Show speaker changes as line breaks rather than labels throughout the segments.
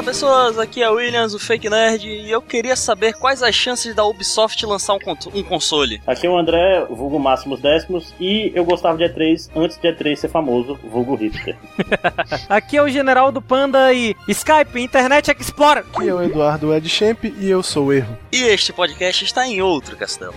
Olá pessoas, aqui é o Williams, o Fake Nerd, e eu queria saber quais as chances da Ubisoft lançar um, um console.
Aqui é o André, vulgo Máximos Décimos, e eu gostava de E3 antes de E3 ser famoso, vulgo hipster.
aqui é o General do Panda e Skype, Internet Explorer.
Aqui é o Eduardo Ed Champ e eu sou o Erro.
E este podcast está em outro castelo.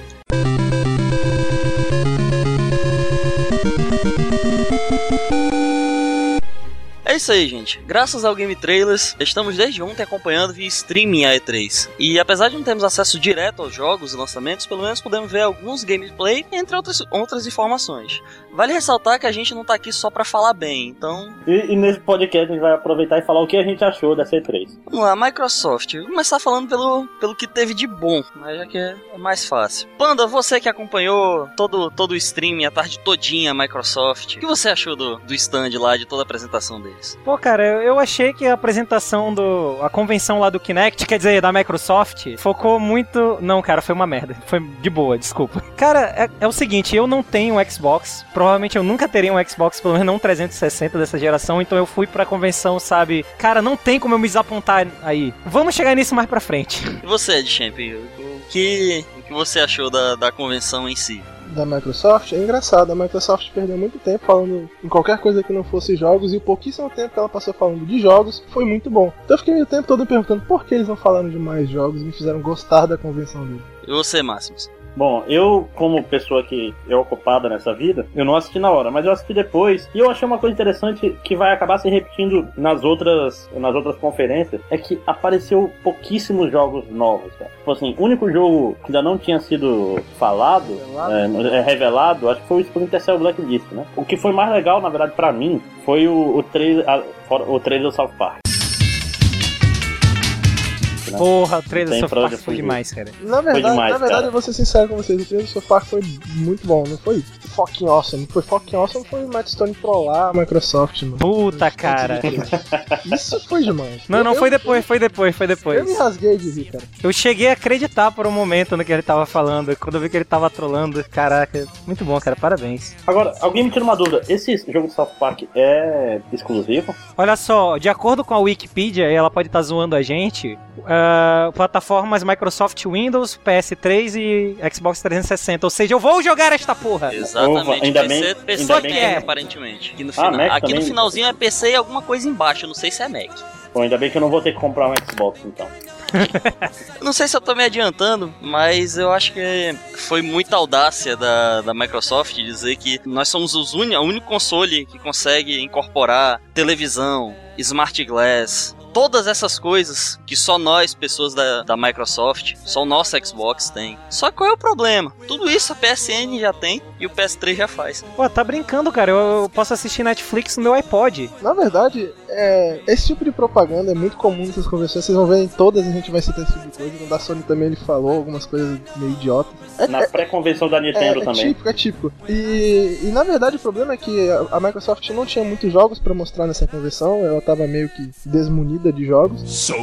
É isso aí, gente. Graças ao Game Trailers, estamos desde ontem acompanhando via streaming a E3. E apesar de não termos acesso direto aos jogos e lançamentos, pelo menos podemos ver alguns gameplay, entre outras, outras informações. Vale ressaltar que a gente não tá aqui só para falar bem, então.
E, e, nesse podcast a gente vai aproveitar e falar o que a gente achou dessa E3.
Vamos lá, Microsoft. Vou começar falando pelo, pelo que teve de bom, né, já que é, é mais fácil. Panda, você que acompanhou todo, todo o streaming, a tarde todinha a Microsoft, o que você achou do, do stand lá, de toda a apresentação deles?
Pô, cara, eu achei que a apresentação do. a convenção lá do Kinect, quer dizer, da Microsoft, focou muito. Não, cara, foi uma merda. Foi de boa, desculpa. Cara, é, é o seguinte, eu não tenho um Xbox provavelmente eu nunca teria um Xbox, pelo menos não 360 dessa geração, então eu fui pra convenção, sabe? Cara, não tem como eu me desapontar aí. Vamos chegar nisso mais pra frente.
E você, Champ, o que, o que você achou da, da convenção em si?
Da Microsoft é engraçado. A Microsoft perdeu muito tempo falando em qualquer coisa que não fosse jogos e o pouquíssimo tempo que ela passou falando de jogos foi muito bom. Então eu fiquei o tempo todo perguntando por que eles não falaram de mais jogos e me fizeram gostar da convenção dele.
E você, Máximos?
Bom, eu, como pessoa que é ocupada nessa vida, eu não assisti na hora, mas eu assisti depois. E eu achei uma coisa interessante que vai acabar se repetindo nas outras, nas outras conferências: é que apareceu pouquíssimos jogos novos. Cara. Tipo assim, o único jogo que ainda não tinha sido falado, revelado, é, é, revelado acho que foi o Splinter Cell Blacklist, né? O que foi mais legal, na verdade, para mim, foi o, o, trailer, a, o trailer do South Park
né? Porra, o trailer do South Park foi demais, cara.
Na verdade, demais, na verdade cara. eu vou ser sincero com vocês, o trailer do South Park foi muito bom, não foi fucking awesome. Foi fucking awesome, foi o Matt Stone lá, a Microsoft, mano.
Puta, cara.
Isso foi demais.
Não, não, eu, foi depois, foi depois, foi depois.
Eu me rasguei de rir, cara.
Eu cheguei a acreditar por um momento no que ele tava falando, quando eu vi que ele tava trolando. Caraca, muito bom, cara, parabéns.
Agora, alguém me tira uma dúvida, esse jogo do South Park é exclusivo?
Olha só, de acordo com a Wikipedia, ela pode estar tá zoando a gente, uh, plataformas Microsoft Windows, PS3 e Xbox 360. Ou seja, eu vou jogar esta porra.
Exatamente. ainda PC, bem, PC ainda bem é, aparentemente. Aqui no, ah, final, ah, aqui no finalzinho é PC e alguma coisa embaixo. Eu não sei se é Mac.
Bom, ainda bem que eu não vou ter que comprar um Xbox então.
não sei se eu tô me adiantando, mas eu acho que foi muita audácia da, da Microsoft dizer que nós somos os uni, o único console que consegue incorporar televisão, smart glass, todas essas coisas que só nós, pessoas da, da Microsoft, só o nosso Xbox tem. Só que qual é o problema? Tudo isso a PSN já tem e o PS3 já faz.
Pô, tá brincando, cara. Eu, eu posso assistir Netflix no meu iPod.
Na verdade, é, esse tipo de propaganda é muito comum nessas conversões. Vocês vão ver em todas a gente vai citar esse tipo de coisa. No da Sony também ele falou algumas coisas meio idiotas.
É, na é, pré-convenção da Nintendo
é,
também.
É típico, é típico. E, e na verdade o problema é que a, a Microsoft não tinha muitos jogos para mostrar nessa convenção. Ela tava meio que desmunida de jogos. So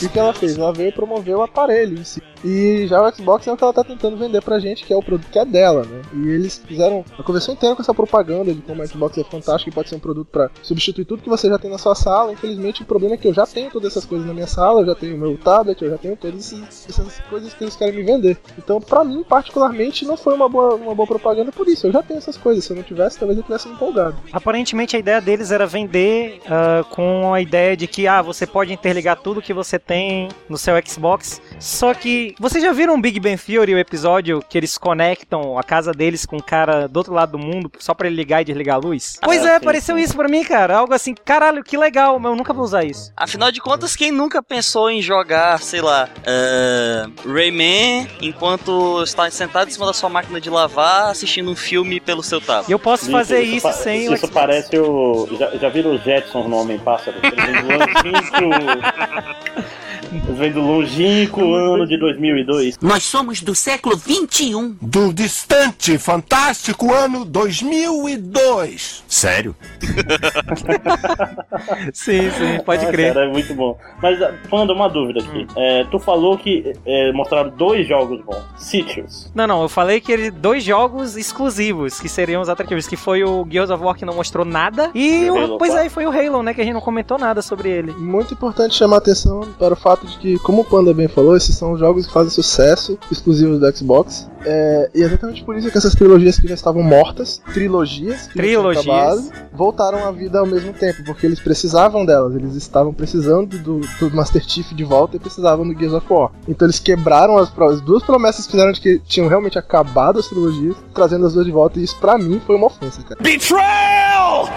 e o que ela fez? Ela veio promover o aparelho em si. E já o Xbox é o que ela tá tentando vender pra gente, que é o produto que é dela, né? E eles fizeram a convenção inteira com essa propaganda de como o Xbox é fantástico e pode ser um produto para substituir tudo que você já tem na sua sala. Infelizmente, o problema é que eu já tenho todas essas coisas na minha sala, eu já tenho meu tablet, eu já tenho todas essas coisas que eles querem me vender. Então, pra mim, particularmente, não foi uma boa, uma boa propaganda por isso. Eu já tenho essas coisas. Se eu não tivesse, talvez eu tivesse empolgado.
Aparentemente, a ideia deles era vender uh, com a ideia de que, ah, você pode interligar tudo que você tem no seu Xbox. Só que, vocês já viram Big Bang Theory, o episódio que eles conectam a casa deles com um cara do outro lado do mundo só para ele ligar e desligar a luz? Pois ah, é, sim, apareceu sim. isso pra mim, cara. Algo assim, caralho, que legal, mas eu nunca vou usar isso.
Afinal de contas, quem nunca pensou em jogar, sei lá, uh, Rayman enquanto está sentado em cima da sua máquina de lavar assistindo um filme pelo seu tablet?
Eu posso fazer isso, isso sem
isso o Isso parece o. Já, já viram os Jetsons no Homem-Pássaro? Eles Vem do longínquo ano de 2002.
Nós somos do século 21.
Do distante, fantástico ano 2002. Sério?
sim, sim, pode
Ah,
crer.
Cara, é muito bom. Mas, Panda, uma dúvida aqui. É, tu falou que é, mostraram dois jogos bons. Citrus.
Não, não, eu falei que ele dois jogos exclusivos que seriam os atrativos, que foi o Gears of War que não mostrou nada e
E o
o,
Halo
pois
4.
é, foi o Halo, né, que a gente não comentou nada sobre ele.
Muito importante chamar a atenção para o fato de que, como o Panda bem falou, esses são jogos que fazem sucesso, exclusivos do Xbox. É, e é exatamente por isso que essas trilogias que já estavam mortas, trilogias,
Trilogias.
acabado, voltaram à vida ao mesmo tempo, porque eles precisavam delas, eles estavam precisando do, do Master Chief de volta e precisavam do Gears of War. Então eles quebraram as, as duas promessas que fizeram de que tinham realmente acabado as trilogias, trazendo as duas de volta, e isso pra mim foi uma ofensa, cara.
Betrayal!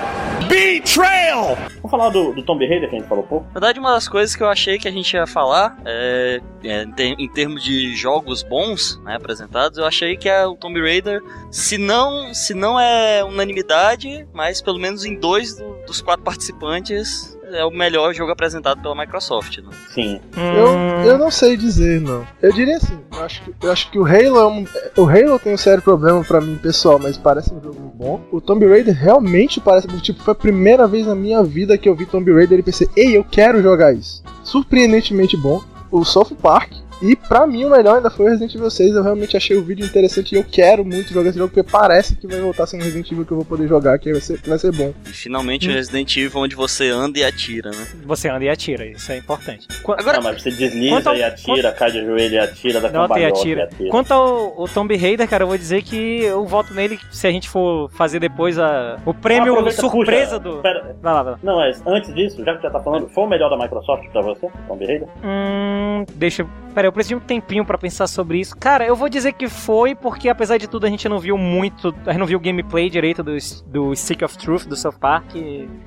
Betrayal!
Vamos falar do, do Tomb Raider que a gente falou pouco?
Na verdade, uma das coisas que eu achei que a gente ia falar é, é, em, ter- em termos de jogos bons né, apresentados, eu achei que é o Tomb Raider, se não, se não é unanimidade, mas pelo menos em dois do- dos quatro participantes é o melhor jogo apresentado pela Microsoft. Né?
Sim.
Eu,
Hum,
eu não sei dizer, não. Eu diria assim, eu acho que, eu acho que o Halo é um, O Halo tem um sério problema pra mim, pessoal, mas parece um jogo bom. O Tomb Raider realmente parece. Tipo, foi a primeira vez na minha vida que eu vi Tomb Raider e pensei, ei, eu quero jogar isso. Surpreendentemente bom. O South Park. E pra mim o melhor ainda foi o Resident Evil 6. Eu realmente achei o vídeo interessante e eu quero muito jogar esse jogo, porque parece que vai voltar a ser um Resident Evil que eu vou poder jogar, que vai ser, que vai ser bom.
E finalmente o Resident Evil onde você anda e atira, né?
Você anda e atira, isso é importante. Qu-
Agora,
Não, mas você desliza
quanto ao-
e atira, cai de joelho e atira, dá
Nota e
cambalhota e
atira.
atira.
Quanto ao, ao Tomb Raider, cara, eu vou dizer que eu voto nele se a gente for fazer depois a, o prêmio surpresa
puxa.
do.
Pera,
Vai lá, vai lá.
não, mas antes disso, já que já tá falando, foi o melhor da Microsoft pra você, Tomb Raider?
Hum, deixa. Pera, eu preciso de um tempinho pra pensar sobre isso. Cara, eu vou dizer que foi, porque apesar de tudo a gente não viu muito. A gente não viu o gameplay direito do, do of Truth do South Park.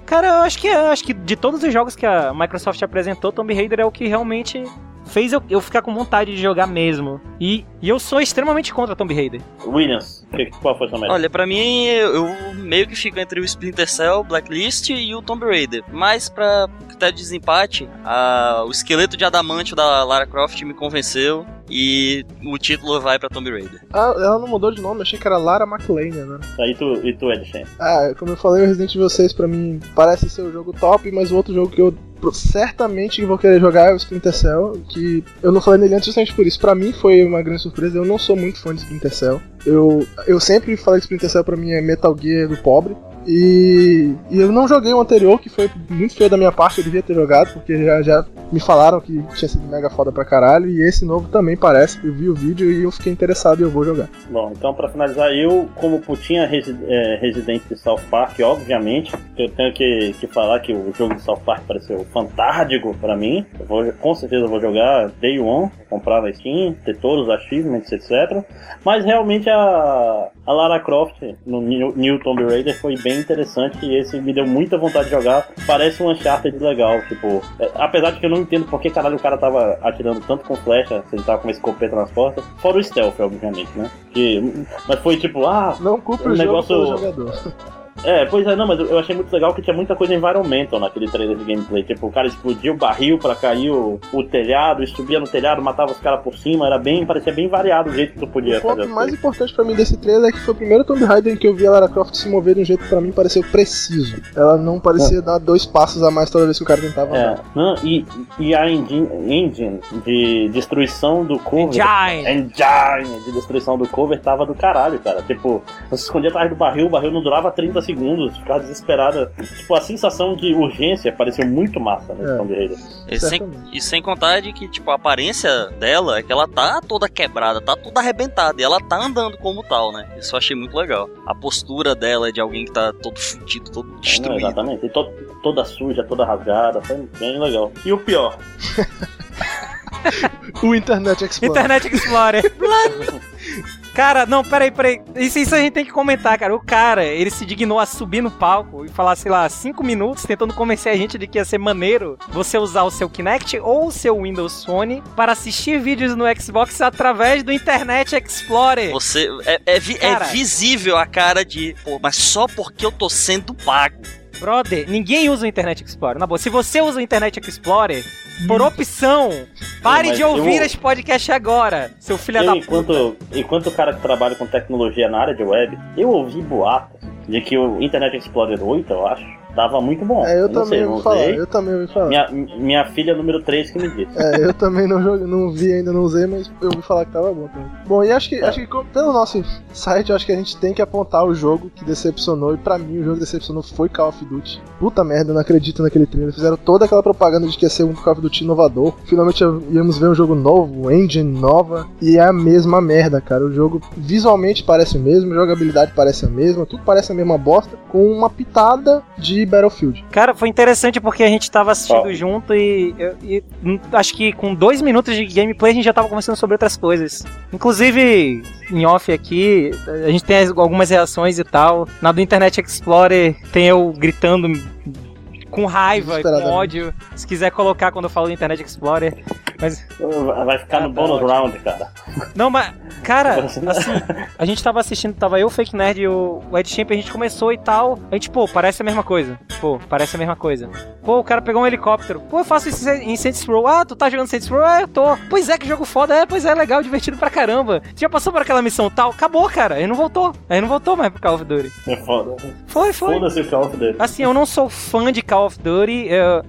Cara, eu acho que eu acho que de todos os jogos que a Microsoft apresentou, Tomb Raider é o que realmente fez eu, eu ficar com vontade de jogar mesmo. E, e eu sou extremamente contra Tomb Raider.
Williams, qual foi o seu melhor?
Olha, pra mim, eu meio que fico entre o Splinter Cell, Blacklist e o Tomb Raider. Mas pra critério de desempate, a- o esqueleto de adamantio da Lara Croft me convenceu e o título vai pra Tomb Raider.
Ah, ela não mudou de nome, eu achei que era Lara McLean, né?
Aí tu, e tu, Ed Shen?
Ah, como eu falei, o Resident Evil 6 pra mim parece ser o jogo top, mas o outro jogo que eu certamente vou querer jogar o Splinter Cell, que eu não falei nele antes justamente por isso. Pra mim foi uma grande surpresa, eu não sou muito fã de Splinter Cell. Eu, eu sempre falei que Splinter Cell pra mim é Metal Gear do pobre. E, e eu não joguei o anterior, que foi muito feio da minha parte, eu devia ter jogado, porque já, já me falaram que tinha sido mega foda pra caralho, e esse novo também parece, eu vi o vídeo e eu fiquei interessado e eu vou jogar.
Bom, então pra finalizar, eu, como putinha resi é, residente de South Park, obviamente, eu tenho que, que falar que o jogo de South Park pareceu fantástico pra mim. Eu vou, com certeza vou jogar Day One, comprar na Steam, ter todos os achievements, etc. Mas realmente a, a Lara Croft no New, New Tomb Raider foi bem interessante e esse me deu muita vontade de jogar. Parece um Uncharted legal, tipo, é, apesar de que eu não entendo por que caralho o cara tava atirando tanto com flecha, se ele tava com uma escopeta nas costas. Fora o stealth, obviamente, né? Que, mas foi tipo, ah,
Não culpe
O
o, jogo
negócio-
pelo jogador.
É, pois é, não, mas eu achei muito legal que tinha muita coisa environmental naquele trailer de gameplay. Tipo, o cara explodia o barril pra cair o, o telhado, subia no telhado, matava os caras por cima, era bem, parecia bem variado o jeito que tu podia
O
fazer.
ponto
as
mais
coisas.
importante pra mim desse trailer é que foi o primeiro Tomb Raider em que eu vi a Lara Croft se mover de um jeito que pra mim pareceu preciso. Ela não parecia dar dois passos a mais toda vez que o cara tentava
É,
andar.
não, e, e a engine, engine de destruição do cover.
Engine!
Engine de destruição do cover tava do caralho, cara. Tipo, você se escondia atrás do barril, o barril não durava 30 segundos, ficava desesperada. Tipo, a sensação de urgência pareceu muito massa nesse
É.
Tomb Raider.
E sem, e sem contar de que, tipo, a aparência dela é que ela tá toda quebrada, tá toda arrebentada, e ela tá andando como tal, né? Isso eu achei muito legal. A postura dela é de alguém que tá todo fudido, todo
Não,
destruído.
exatamente. E to- toda suja, toda rasgada, foi bem legal. E o pior,
O Internet Explorer.
Internet Explorer. Cara, não, peraí, peraí. Isso, isso a gente tem que comentar, cara. O cara, ele se dignou a subir no palco e falar, sei lá, cinco minutos tentando convencer a gente de que ia ser maneiro você usar o seu Kinect ou o seu Windows Phone para assistir vídeos no Xbox através do Internet Explorer.
Você é, é vi- é
Cara.
visível a cara de, pô, mas só porque eu tô sendo pago.
Brother, ninguém usa o Internet Explorer. Na boa, se você usa o Internet Explorer, por opção, pare
mas
de ouvir
eu-
esse podcast agora, seu filho
Eu,
da
enquanto, enquanto cara que trabalha com tecnologia na área de web, eu ouvi boatos de que o Internet Explorer 8, eu acho, tava muito bom.
É, eu
não
também
sei,
ouvi falar,
usei.
eu também ouvi falar.
Minha, minha filha número 3 que me disse.
É, eu também não joguei, não vi ainda, não usei, mas eu ouvi falar que tava bom também. Bom, e acho que, acho que pelo nosso site, eu acho que a gente tem que apontar o jogo que decepcionou, e pra mim o jogo que decepcionou foi Call of Duty. Puta merda, eu não acredito naquele trailer. Fizeram toda aquela propaganda de que ia ser um Call of Duty inovador. Finalmente íamos ver um jogo novo, engine nova, e é a mesma merda, cara. O jogo visualmente parece o mesmo, jogabilidade parece a mesma, tudo parece a mesma bosta, com uma pitada de Battlefield.
Cara, foi interessante porque a gente tava assistindo
Ó.
junto e, e, hum, acho que com dois minutos de gameplay a gente já tava conversando sobre outras coisas. Inclusive, em off aqui, a gente tem as- algumas reações e tal. Na do Internet Explorer tem eu gritando com raiva, com ódio. Se quiser colocar quando eu falo do Internet Explorer. Mas,
Vai ficar no
Ah, tá
bônus
ótimo.
round, cara.
não, mas, cara, assim, a gente tava assistindo, tava eu, o Fake Nerd e o Ed Champ, a gente começou e tal. A gente, pô, parece a mesma coisa. Pô, parece a mesma coisa. Pô, o cara pegou um helicóptero. Pô, eu faço isso em Saints Row. Ah, tu tá jogando Saints Row? Ah, eu tô. Pois é, que jogo foda. É, pois é, legal, divertido pra caramba. Tu já passou por aquela missão tal? Acabou, cara. Aí não voltou. Aí não voltou mais pro Call of Duty.
É foda.
Foi, foi.
Foda-se o Call of Duty.
Assim, eu não sou fã de Call of Duty.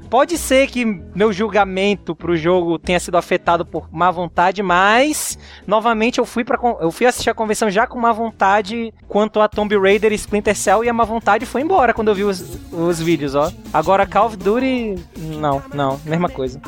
pode ser que meu julgamento pro jogo tenha sido afetado por má vontade, mas novamente eu fui para eu fui assistir a convenção já com má vontade quanto a Tomb Raider e Splinter Cell e a má vontade foi embora quando eu vi os, os vídeos, ó. Agora Call of Duty, não, não, mesma coisa.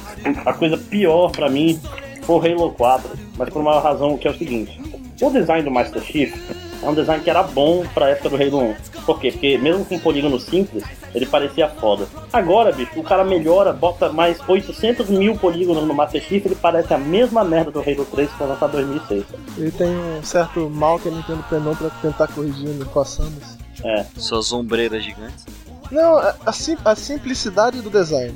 A coisa pior pra mim foi Halo 4, mas por uma razão que é o seguinte: o design do Master Chief é um design que era bom pra época do Halo 1. Por quê? Porque mesmo com um polígono simples, ele parecia foda. Agora, bicho, o cara melhora, bota mais 800 mil polígonos no Master Chief, ele parece a mesma merda do Halo 3 que foi lançado em 2006.
Ele tem um certo mal que a Nintendo penou pra tentar corrigir no Samus.
É.
Suas ombreiras gigantes.
Não, a, a sim- a simplicidade do design.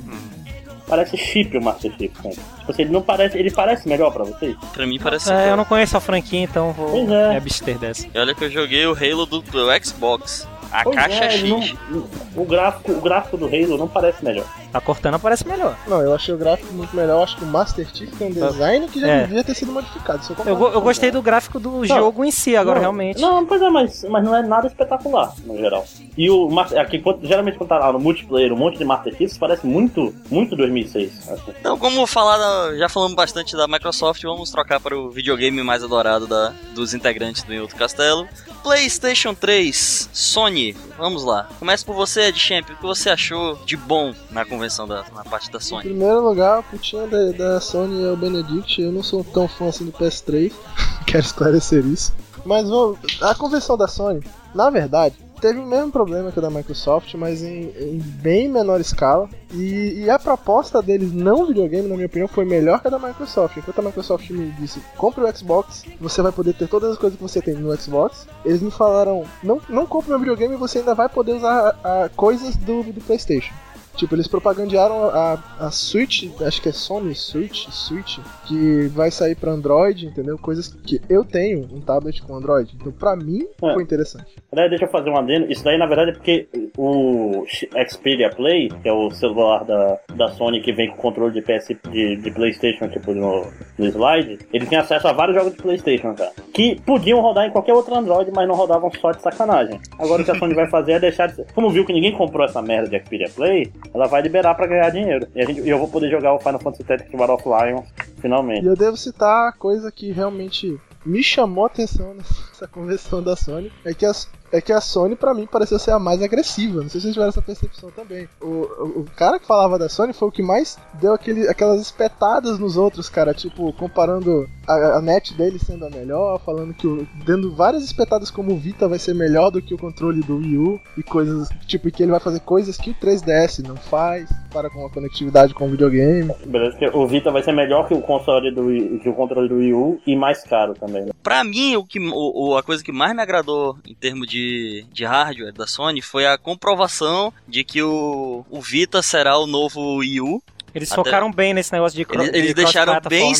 Parece chip o Master Chief, cara. Tipo assim, ele não parece. Ele parece melhor pra vocês?
Pra mim parece.
É, eu não conheço a franquia, então vou
Pois é.
me abster dessa.
E olha que eu joguei o Halo do, do Xbox. A
Pois
caixa
é,
X.
não- o, gráfico, o gráfico do Halo não parece melhor.
A Cortana parece melhor.
Não, eu achei o gráfico muito melhor. Eu acho que o Master Chief tem um design que já
É.
devia ter sido modificado. Isso
Eu, eu
com
gostei do gráfico do jogo em si, agora
Não,
realmente.
Não, pois é, mas, mas não é nada espetacular, no geral. E o Master- aqui, quando- geralmente quando tá lá no multiplayer, um monte de Master Chiefs parece muito, muito 2006. Assim.
Então, como falar da- já falamos bastante da Microsoft, vamos trocar para o videogame mais adorado da, dos integrantes do Outro Castelo. PlayStation 3, Sony, vamos lá. Começa por você, Ed Champ, o que você achou de bom na convenção da na parte da
Em
Sony?
primeiro lugar, a putinha da, da Sony é o Benedict. Eu não sou tão fã assim do PS3. Quero esclarecer isso. Mas vamos, a convenção da Sony, na verdade, teve o mesmo problema que a da Microsoft, mas em, em bem menor escala. E, e a proposta deles, não videogame, na minha opinião, foi melhor que a da Microsoft. Enquanto a Microsoft me disse, compre o Xbox, você vai poder ter todas as coisas que você tem no Xbox. Eles me falaram, não, não compre meu videogame, você ainda vai poder usar a- a coisas do, do PlayStation. Tipo, eles propagandearam a, a Switch, acho que é Sony Switch, Switch, que vai sair pra Android, entendeu? Coisas que eu tenho um tablet com Android. Então, pra mim,
É.
foi interessante.
Daí deixa eu fazer um adendo. Isso daí, na verdade, é porque o Xperia Play, que é o celular da, da Sony que vem com controle de PS de, de PlayStation, tipo no, no slide, ele tem acesso a vários jogos de PlayStation, cara. Que podiam rodar em qualquer outro Android, mas não rodavam só de sacanagem. Agora o que a Sony vai fazer é deixar de. Como viu que ninguém comprou essa merda de Xperia Play, ela vai liberar pra ganhar dinheiro. E, a gente, eu vou poder jogar o Final Fantasy Tactics Battle of Lions finalmente.
E eu devo citar a coisa que realmente me chamou a atenção nessa convenção da Sony, é que a, é que a Sony, pra mim, pareceu ser a mais agressiva. Não sei se vocês tiveram essa percepção também. O, o, o cara que falava da Sony foi o que mais deu aquele, aquelas espetadas nos outros, cara. Tipo, comparando a, a net dele sendo a melhor, falando que o, dando várias espetadas como o Vita vai ser melhor do que o controle do Wii U e coisas, tipo, que ele vai fazer coisas que o 3DS não faz, para com a conectividade com o videogame.
Beleza, que o Vita vai ser melhor que o console do Wii- que o controle do Wii U e mais caro também. né?
Pra mim, o que, o, o- a coisa que mais me agradou em termos de, de hardware da Sony foi a comprovação de que o, o Vita será o novo Wii U.
Eles
Até-
focaram bem nesse negócio de,
Eles,
de
eles deixaram bem,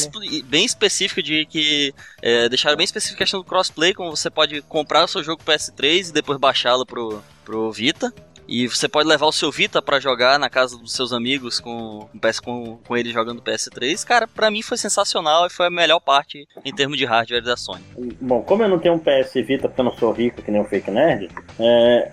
bem específico de que. é, deixaram bem específico a questão do crossplay, como você pode comprar o seu jogo PS3 e depois baixá-lo pro, pro Vita. E você pode levar o seu Vita pra jogar na casa dos seus amigos com, com, com, ele jogando PS3. Cara, pra mim foi sensacional e foi a melhor parte em termos de hardware da Sony.
Bom, como eu não tenho um PS Vita porque eu não sou rico que nem o Fake Nerd, é...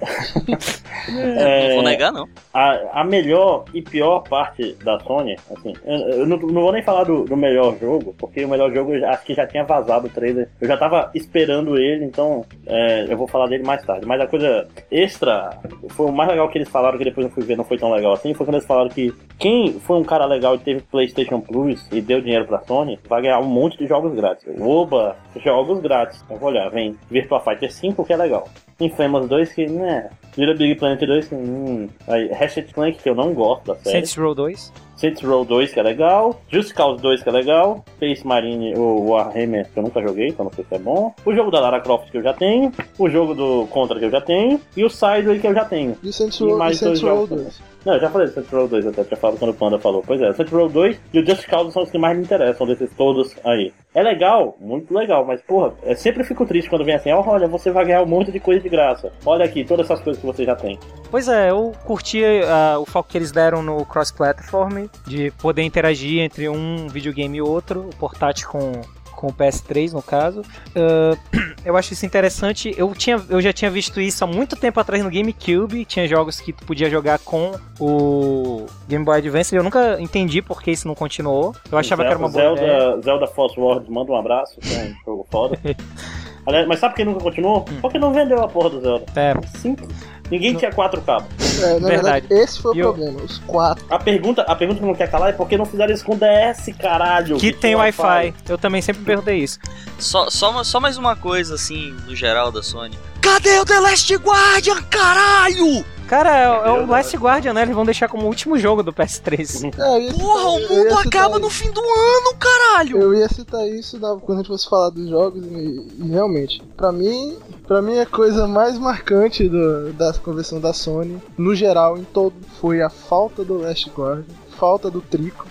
Não vou negar, não.
a, a melhor e pior parte da Sony, assim, eu, eu não, não vou nem falar do, do melhor jogo, porque o melhor jogo acho que já tinha vazado o trailer. Eu já tava esperando ele, então é, eu vou falar dele mais tarde. Mas a coisa extra, foi o mais legal que eles falaram, que depois eu fui ver, não foi tão legal assim, foi quando eles falaram que quem foi um cara legal e teve PlayStation Plus e deu dinheiro pra Sony, vai ganhar um monte de jogos grátis. Oba, jogos grátis. Eu vou olhar, vem Virtua Fighter 5, que é legal. Infamous 2, que, né, Little Big Planet 2, que, hum. Aí, Ratchet Clank, que eu não gosto da série.
Saints Row 2.
Saints Row 2, que é legal. Just Cause 2, que é legal. Space Marine, o Warhammer, que eu nunca joguei, então não sei se é bom. O jogo da Lara Croft, que eu já tenho. O jogo do Contra, que eu já tenho. E o Sideway, que eu já tenho.
E o Saints
E
Row,
mais
e Saints
dois
Row
jogos
2.
Não, eu já falei do Saints Row 2, até tinha falado quando o Panda falou. Pois é, Saints Row 2 e o Just Cause são os que mais me interessam, desses todos aí. É legal, muito legal, mas porra, eu sempre fico triste quando vem assim, "Ó, olha, você vai ganhar um monte de coisa de graça. Olha aqui, todas essas coisas que você já tem.
Pois é, eu curti ah, o foco que eles deram no cross-platform, de poder interagir entre um videogame e outro, o portátil com, com o PS3 no caso. Ah, eu acho isso interessante. Eu, tinha, eu já tinha visto isso há muito tempo atrás no GameCube. Tinha jogos que tu podia jogar com o Game Boy Advance. Eu nunca entendi por que isso não continuou. Eu achava que era uma boa
Zelda,
ideia.
Zelda manda um abraço, é um jogo foda. Aliás, mas sabe por que nunca continuou?
Hum.
Porque não vendeu a porra do Zelda.
É,
Simples. Ninguém tinha quatro cabos.
É, na
Verdade.
verdade, esse foi o
E eu-
problema. Os quatro.
A pergunta, a pergunta que não quer calar é por que não fizeram isso com DS, caralho?
que tem Wi-Fi. Eu também sempre perguntei isso.
Só, só, só mais uma coisa, assim, no geral da Sony. Cadê o The Last Guardian, caralho?
Cara, é, é o Last Guardian, né? Eles vão deixar como último jogo do PS3.
É,
Porra, o mundo acaba
isso.
no fim do ano, caralho!
Eu ia citar isso na- quando a gente fosse falar dos jogos e, e realmente, pra mim, para mim a coisa mais marcante do- da conversão da Sony, no geral, em todo, foi a falta do Last Guardian, falta do Trico,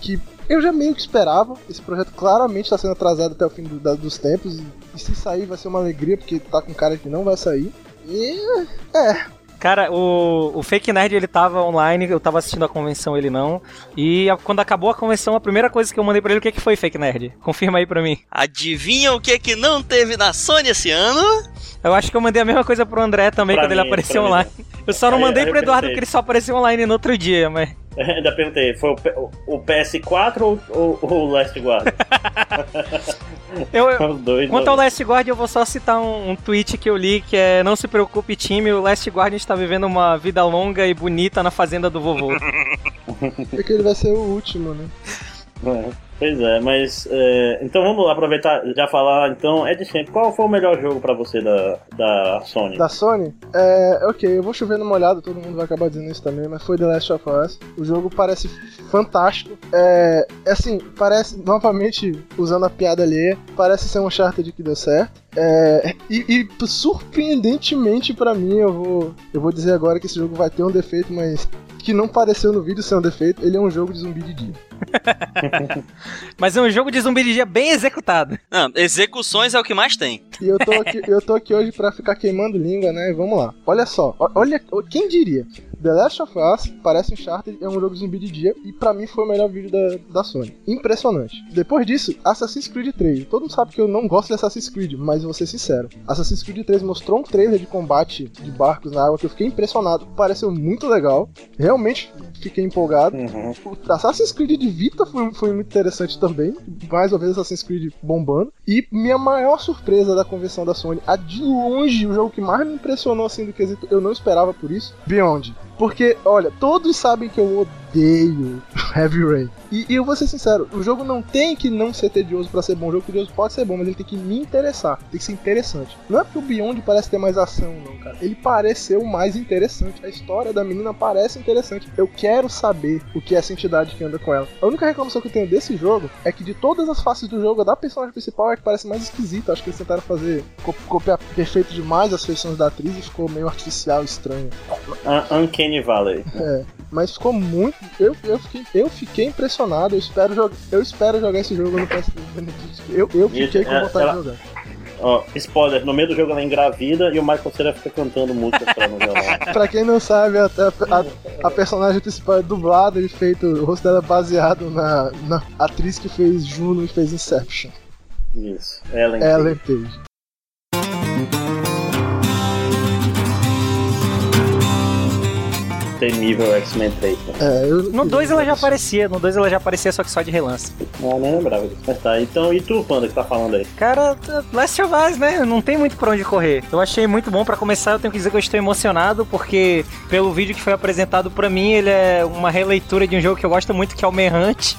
que eu já meio que esperava. Esse projeto claramente está sendo atrasado até o fim do- da- dos tempos e, e se sair vai ser uma alegria porque tá com cara que não vai sair. E
Cara, o, o Fake Nerd ele tava online, eu tava assistindo a convenção, ele não. E a- quando acabou a convenção, a primeira coisa que eu mandei pra ele, o que, que foi, Fake Nerd? Confirma aí pra mim.
Adivinha o que que não teve na Sony esse ano?
Eu acho que eu mandei a mesma coisa pro André também
Pra
quando ele
mim,
apareceu
pra mim.
online. Eu só não
Aí-
mandei
aí eu
pro Eduardo porque ele só apareceu online no outro dia, mas.
Ainda perguntei, foi o, o- o PS4 ou, ou- ou o Last Guard?
Eu, eu-
dois.
Quanto ao
né?
Last Guardian, eu vou só citar um, um tweet que eu li que é Não se preocupe, time, o Last Guardian está vivendo uma vida longa e bonita na fazenda do vovô.
é que ele vai ser o último, né?
É, Pois é, mas. é, então vamos aproveitar já falar. Então, Ed Champ, qual foi o melhor jogo pra você da, da Sony?
Da Sony? É, ok, eu vou chover numa olhada, todo mundo vai acabar dizendo isso também, mas foi The Last of Us. O jogo parece fantástico. É, assim, parece, novamente, usando a piada alheia, parece ser um Uncharted que deu certo. É, e, e, surpreendentemente pra mim, eu vou, eu vou dizer agora que esse jogo vai ter um defeito, mas que não pareceu no vídeo ser um defeito, ele é um jogo de zumbi de dia.
Mas é um jogo de zumbi de dia bem executado.
Não, execuções é o que mais tem.
E eu tô aqui, eu tô aqui hoje pra ficar queimando língua, né? Vamos lá. Olha só, olha, quem diria? The Last of Us parece Uncharted, é um jogo zumbi de dia e pra mim foi o melhor vídeo da, da Sony. Impressionante. Depois disso, Assassin's Creed 3. Todo mundo sabe que eu não gosto de Assassin's Creed, mas vou ser sincero. Assassin's Creed 3 mostrou um trailer de combate de barcos na água que eu fiquei impressionado. Pareceu muito legal. Realmente fiquei empolgado.
Uhum.
O Assassin's Creed de Vita foi, foi muito interessante também. Mais uma vez Assassin's Creed bombando. E minha maior surpresa da convenção da Sony, a de longe, o jogo que mais me impressionou assim do quesito, eu não esperava por isso, Beyond. Porque, olha, todos sabem que eu odeio Heavy Rain. E, e eu vou ser sincero, o jogo não tem que não ser tedioso pra ser bom. O jogo tedioso pode ser bom, mas ele tem que me interessar. Tem que ser interessante. Não é porque o Beyond parece ter mais ação, não, cara. Ele parece ser o mais interessante. A história da menina parece interessante. Eu quero saber o que é essa entidade que anda com ela. A única reclamação que eu tenho desse jogo é que de todas as faces do jogo, a da personagem principal é que parece mais esquisita. Acho que eles tentaram fazer co- copiar perfeito demais as feições da atriz e ficou meio artificial, estranho.
Un- Uncanny Valley.
Mas ficou muito. Eu, eu, fiquei, eu fiquei impressionado. Eu espero, jogar, eu espero jogar esse jogo no PS3 Benedito. Eu, eu fiquei com
Ela-
vontade
ela-
de jogar.
ó, spoiler, no meio do jogo ela engravida e o Michael Cera fica cantando música pra violão.
Pra quem não sabe, a, a- a personagem principal é dublada e feito, o rosto dela é baseado na, na atriz que fez Juno e fez Inception,
Isso. Ellen.
Ellen Page.
Temível X-Men 3. Né?
É, eu
No 2 ela já aparecia, no 2 ela já aparecia, só que só de relance.
Não, nem lembrava disso. Mas tá, então e tu, Panda, que tá falando aí?
Cara, Last of Us, né? Não tem muito pra onde correr. Eu achei muito bom pra começar. Eu tenho que dizer que eu estou emocionado porque pelo vídeo que foi apresentado pra mim, ele é uma releitura de um jogo que eu gosto muito, que é o Manhunt.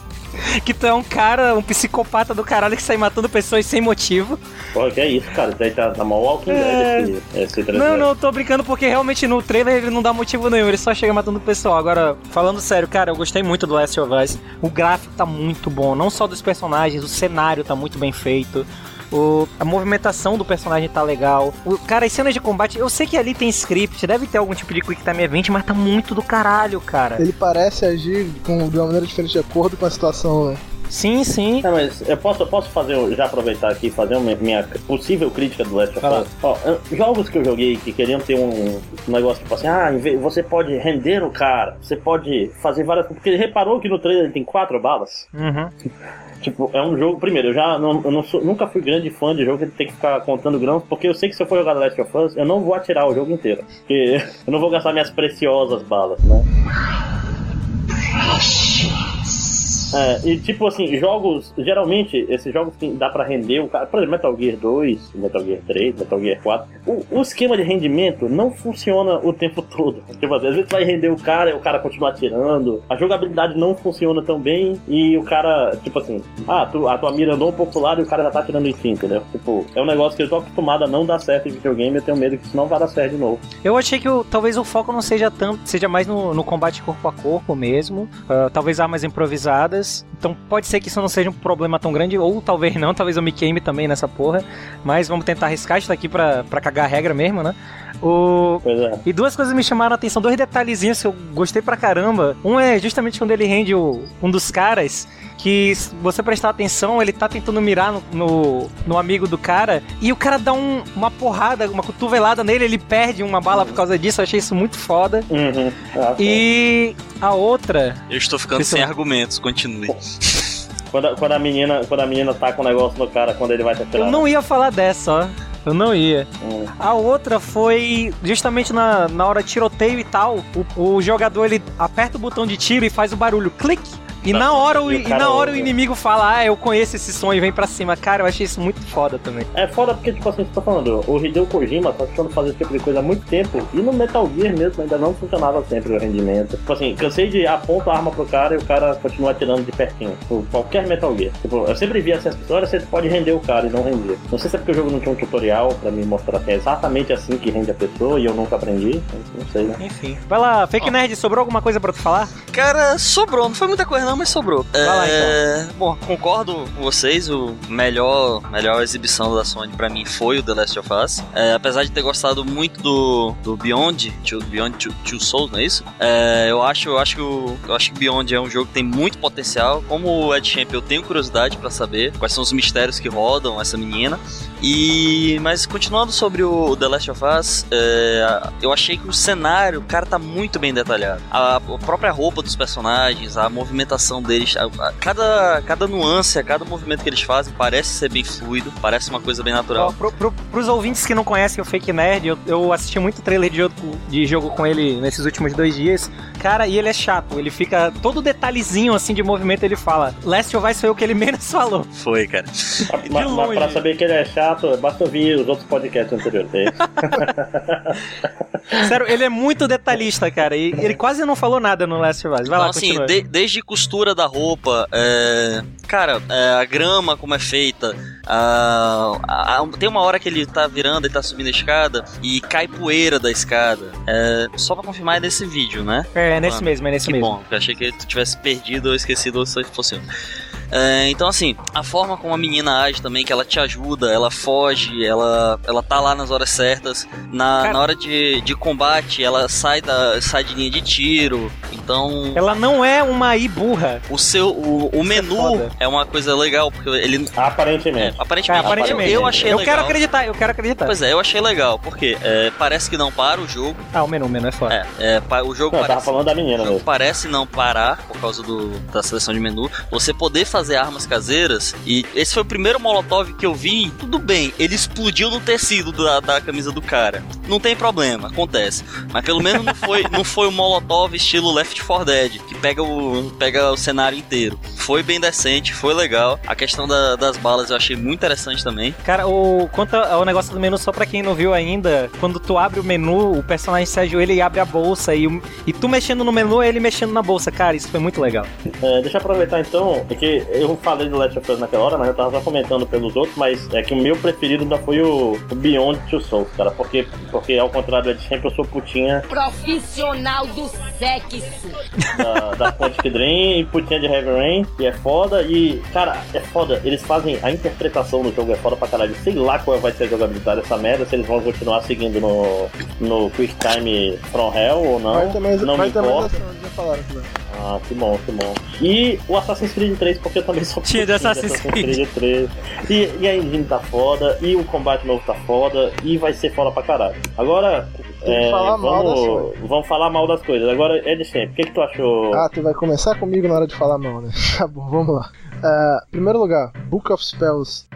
Que tu é um cara, um psicopata do caralho que sai matando pessoas sem motivo.
Porra, que é isso, cara? Isso aí tá, tá mal Walking
É.
Dead esse, esse 3
Não, não, tô brincando porque realmente no trailer ele não dá motivo nenhum, ele só chega matando o pessoal. Agora, falando sério, cara, eu gostei muito do Last of Us. O gráfico tá muito bom, não só dos personagens, o cenário tá muito bem feito. O, a movimentação do personagem tá legal. O, cara, as cenas de combate, eu sei que ali tem script, deve ter algum tipo de Quick Time Event, mas tá muito do caralho, cara.
Ele parece agir com, de uma maneira diferente de acordo com a situação, né?
Sim, sim.
Não, mas eu posso, eu posso fazer, já aproveitar aqui e fazer uma minha possível crítica do Last of. Us. Ó, jogos que eu joguei que queriam ter um, um negócio tipo assim, ah, você pode render o cara, você pode fazer várias coisas. Porque ele reparou que no trailer ele tem quatro balas.
Uhum.
Tipo, é um jogo. Primeiro, eu já não, eu não sou- nunca fui grande fã de jogo que tem que ficar contando grãos, porque eu sei que se eu for jogar The Last of Us, eu não vou atirar o jogo inteiro. Porque eu não vou gastar minhas preciosas balas, né? É, e tipo assim, jogos, geralmente, esses jogos que dá pra render o cara, por exemplo, Metal Gear 2, Metal Gear 3, Metal Gear 4, o, o esquema de rendimento não funciona o tempo todo. Tipo, às vezes vai render o cara e o cara continua atirando, a jogabilidade não funciona tão bem e o cara, tipo assim, ah, tu, a tua mira andou um pouco pro lado e o cara já tá atirando em si, entendeu? Tipo, é um negócio que eu tô acostumado a não dar certo em videogame, eu tenho medo que isso não vá dar certo de novo.
Eu achei que o- talvez o foco não seja tanto, seja mais no, no combate corpo a corpo mesmo. ah, talvez armas improvisadas. Então pode ser que isso não seja um problema tão grande, ou talvez não, talvez eu me queime também nessa porra. Mas vamos tentar arriscar isso daqui pra, pra cagar a regra mesmo, né? O,
Pois é.
e duas coisas me chamaram a atenção, dois detalhezinhos que eu gostei pra caramba. Um é justamente quando ele rende o, um dos caras, que se você prestar atenção, ele tá tentando mirar no, no, no amigo do cara, e o cara dá um- uma porrada, uma cotovelada nele, ele perde uma bala por causa disso, eu achei isso muito foda.
Uhum. Ah,
E a outra,
Eu estou ficando
Pessoal.
sem argumentos, continue.
Quando, a- quando a menina, quando a menina taca um negócio no cara quando ele vai te atirar.
eu não ia falar dessa, ó. Eu não ia.
Hum.
A outra foi justamente na, na hora tiroteio e tal. O, o jogador ele aperta o botão de tiro e faz o barulho clique. E na hora, o,
E
e na hora o inimigo fala, ah, eu conheço esse som e vem pra cima. Cara, eu achei isso muito foda também.
É foda porque, tipo assim, você tá falando, o Hideo Kojima tá tentando fazer esse tipo de coisa há muito tempo e no Metal Gear mesmo ainda não funcionava sempre o rendimento. Tipo assim, cansei de apontar a arma pro cara e o cara continua atirando de pertinho. Tipo, qualquer Metal Gear. Tipo, eu sempre via essas pessoas, você pode render o cara e não render. Não sei se é porque o jogo não tinha um tutorial pra me mostrar que é exatamente assim que rende a pessoa e eu nunca aprendi. Não sei, né?
Enfim. Vai lá, Fake Nerd, sobrou alguma coisa pra tu falar?
Cara, sobrou. Não foi muita coisa não, mas sobrou.
Vai lá,
É, Bom, concordo com vocês. O melhor, melhor exibição da Sony pra mim foi o The Last of Us. É, apesar de ter gostado muito do, do Beyond, Two- Beyond Two, Souls, não é isso? É, eu acho, eu acho que o, eu acho que Beyond é um jogo que tem muito potencial. Como o Ed Champ, eu tenho curiosidade pra saber quais são os mistérios que rodam essa menina. E mas continuando sobre o The Last of Us, é, eu achei que o cenário, cara, tá muito bem detalhado. A, a própria roupa dos personagens, a movimentação deles, a- a- cada, cada nuance, cada movimento que eles fazem parece ser bem fluido, parece uma coisa bem natural.
pro, pro, pros ouvintes que não conhecem o Fake Nerd, eu, eu assisti muito trailer de jogo, de jogo com ele nesses últimos dois dias. Cara, e ele é chato. Ele fica. Todo detalhezinho assim de movimento ele fala. Last of Us foi o que ele menos falou.
Foi, cara.
Mas, mas
longe.
pra saber que ele é chato, basta ouvir os outros podcasts anteriores. É.
Sério, ele é muito detalhista, cara. E ele quase não falou nada no Last of Us. Vai
Então,
lá,
assim,
continua.
de- desde costura da roupa, é, cara, é, a grama como é feita, a- a- tem uma hora que ele tá virando e tá subindo a escada e cai poeira da escada. É, só pra confirmar é nesse vídeo, né?
É, é nesse
Mano,
mesmo, é nesse
Que
mesmo.
bom, eu achei que tu tivesse perdido ou esquecido ou se fosse. É, então, assim, a forma como a menina age também, que ela te ajuda, ela foge, ela, ela tá lá nas horas certas. Na,
Cara-
na hora de, de combate, ela sai, da, sai de linha de tiro. Então,
Ela não é uma I burra.
o seu o, o menu
foda.
é uma coisa legal, porque ele. É,
Aparentemente.
aparentemente,
É, aparentemente.
eu, eu achei
eu
legal.
quero acreditar, eu quero acreditar.
Pois é, eu achei legal, porque é, parece que não para o jogo.
Ah, o menu, o menu é foda.
É, é, o jogo
Não, eu tava
parece.
falando da menina
o jogo
mesmo.
parece não parar por causa do, da seleção de menu. Você poder fazer armas caseiras. E esse foi o primeiro Molotov que eu vi. Tudo bem, ele explodiu no tecido da, da camisa do cara. Não tem problema, acontece. Mas pelo menos não foi, não foi o Molotov estilo Left 4 Dead, que pega o, pega o cenário inteiro. Foi bem decente, foi legal. A questão da- das balas eu achei muito interessante também.
Cara, o, quanto ao negócio do menu, só pra quem não viu ainda, quando tu abre o menu, o personagem se ajoelha e abre a bolsa, e, e tu mexendo no menu, ele mexendo na bolsa. Cara, isso foi muito legal.
É, deixa eu aproveitar então, é que eu falei do Last of Us naquela hora, mas eu tava só comentando pelos outros, mas é que o meu preferido ainda foi o, o Beyond Two Souls, cara, porque, porque ao contrário de sempre eu sou putinha
Profissional do sexo.
da, da Quantic Dream e putinha de Heavy Rain, e é foda, e cara, é foda, eles fazem, a interpretação do jogo é foda pra caralho, sei lá qual vai ser a jogabilidade dessa merda, se eles vão continuar seguindo no, no Quick Time From Hell ou não,
ter mais,
não
vai
me importa.
já falaram vai.
Ah, que bom, que bom. E o Assassin's Creed 3, porque eu também sou
Tinha de
putinho
Assassin's Creed.
3. E, e a engine tá foda, e o combate novo tá foda, e vai ser foda pra caralho. Agora, é,
falar
vamos, vamos falar mal das coisas. Agora, é de sempre. O que, que tu achou?
Ah, tu vai começar comigo na hora de falar mal, né? Tá bom, vamos lá. Ah, primeiro lugar, Book of Spells.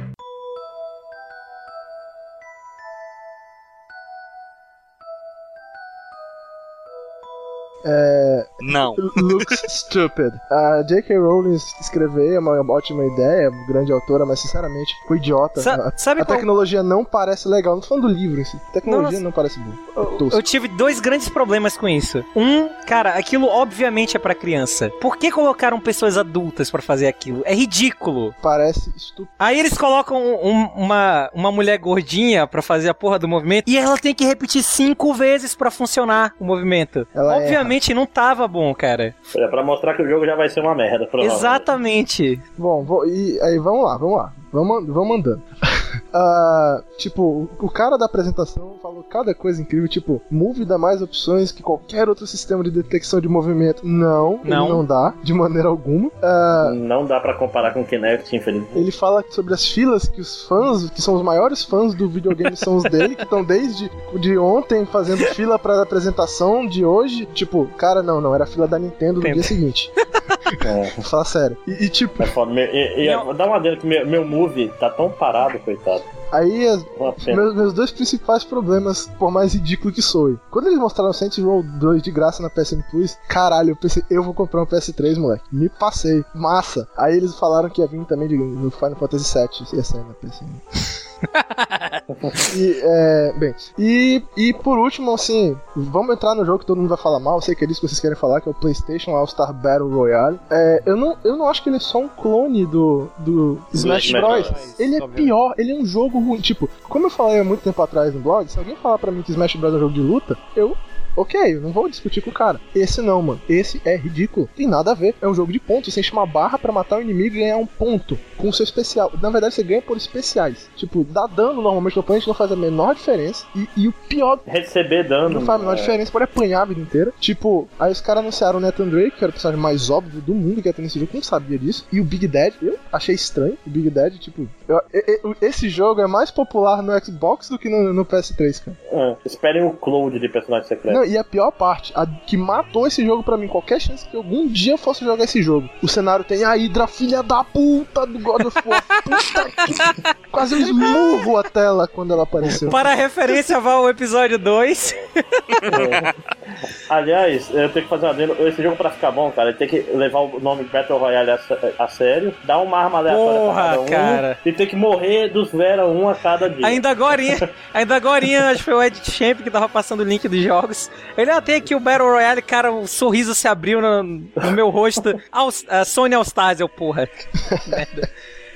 É,
Não.
looks stupid. A J.K. Rowling escrever é uma ótima ideia, grande autora, mas sinceramente ficou idiota.
Sa-
a,
sabe
a
qual-
tecnologia não parece legal. Não tô falando do livro em si. A tecnologia
Nossa.
não parece boa. Tosco.
Eu tive dois grandes problemas com isso. Um, cara, aquilo obviamente é pra criança. Por que colocaram pessoas adultas pra fazer aquilo? É ridículo.
Parece estúpido.
Aí eles colocam um- uma, uma mulher gordinha pra fazer a porra do movimento e ela tem que repetir cinco vezes pra funcionar o movimento.
Ela
Obviamente não tava bom, cara.
É pra mostrar que o jogo já vai ser uma merda, provavelmente.
Exatamente.
Bom, vou, e aí vamos lá, vamos lá. Vamos, vamos andando. Ah, tipo, o- cara da apresentação falou cada coisa incrível, tipo, Move dá mais opções que qualquer outro sistema de detecção de movimento. Não, ele
Não.
não dá, de maneira alguma. Ah,
Não dá pra comparar com o Kinect, infelizmente.
ele fala sobre as filas que os fãs, que são os maiores fãs do videogame, são os dele, que estão desde de ontem fazendo fila pra apresentação de hoje. Tipo, cara, não, não, era a fila da Nintendo no dia seguinte.
É,
Vou falar sério. E, e, tipo,
é foda. Meu- E, e,
Não.
dá uma adendo que meu, meu movie tá tão parado, coitado.
aí as-. Meus, meus dois principais problemas, por mais ridículo que soe. Quando eles mostraram Saints Row 2 de graça na PSN Plus, caralho, eu pensei, eu vou comprar um PS3, moleque. Me passei. Massa. Aí eles falaram que ia vir também de, no Final Fantasy VII, ia sair na PSN. e, é, bem, e, e por último, assim, vamos entrar no jogo que todo mundo vai falar mal, eu sei que é disso que vocês querem falar, que é o PlayStation All-Star Battle Royale. É, eu, não, eu não acho que ele é só um clone do, do Smash
Smash
Bros.
Bros.
Ele é pior, ele é um jogo ruim. Tipo, como eu falei há muito tempo atrás no blog, se alguém falar pra mim que Smash Bros é um jogo de luta, eu. Ok, eu não vou discutir com o cara. Esse não, mano. Esse é ridículo. Tem nada a ver. É um jogo de pontos. Você enche uma barra pra matar o inimigo e ganhar um ponto com o seu especial. Na verdade, você ganha por especiais. Tipo, dá dano normalmente no oponente não faz a menor diferença. E, e o pior
Receber dano.
não faz a menor
é,
diferença, pode apanhar a vida inteira. Tipo, aí os caras anunciaram o Nathan Drake, que era o personagem mais óbvio do mundo que ia ter nesse jogo, eu não sabia disso. E o Big Dad, eu achei estranho. O Big Dad, tipo, eu- e- e- esse jogo é mais popular no Xbox do que no, no PS3, cara.
é, esperem o Cloud de personagem secreto.
Não, e a pior parte, a que matou esse jogo pra mim, qualquer chance que algum dia eu fosse jogar esse jogo. O cenário tem a Hydra, filha da puta do God of War. Puta que... Quase eu esmurro a tela quando ela apareceu.
Para a referência, vá ao episódio 2.
Aliás, eu tenho que fazer uma. Esse jogo, pra ficar bom, cara, ele tem que levar o nome Battle Royale a, a sério, dar uma arma aleatória
Porra,
pra cada um,
cara.
e tem que morrer dos Vera um a cada dia.
Ainda agorinha, ainda agorinha, acho que foi o Ed Champ que tava passando o link dos jogos. Ele ah, tem aqui o Battle Royale, cara, o sorriso se abriu no, no meu rosto. All, a Sony All Stars, eu porra. Merda.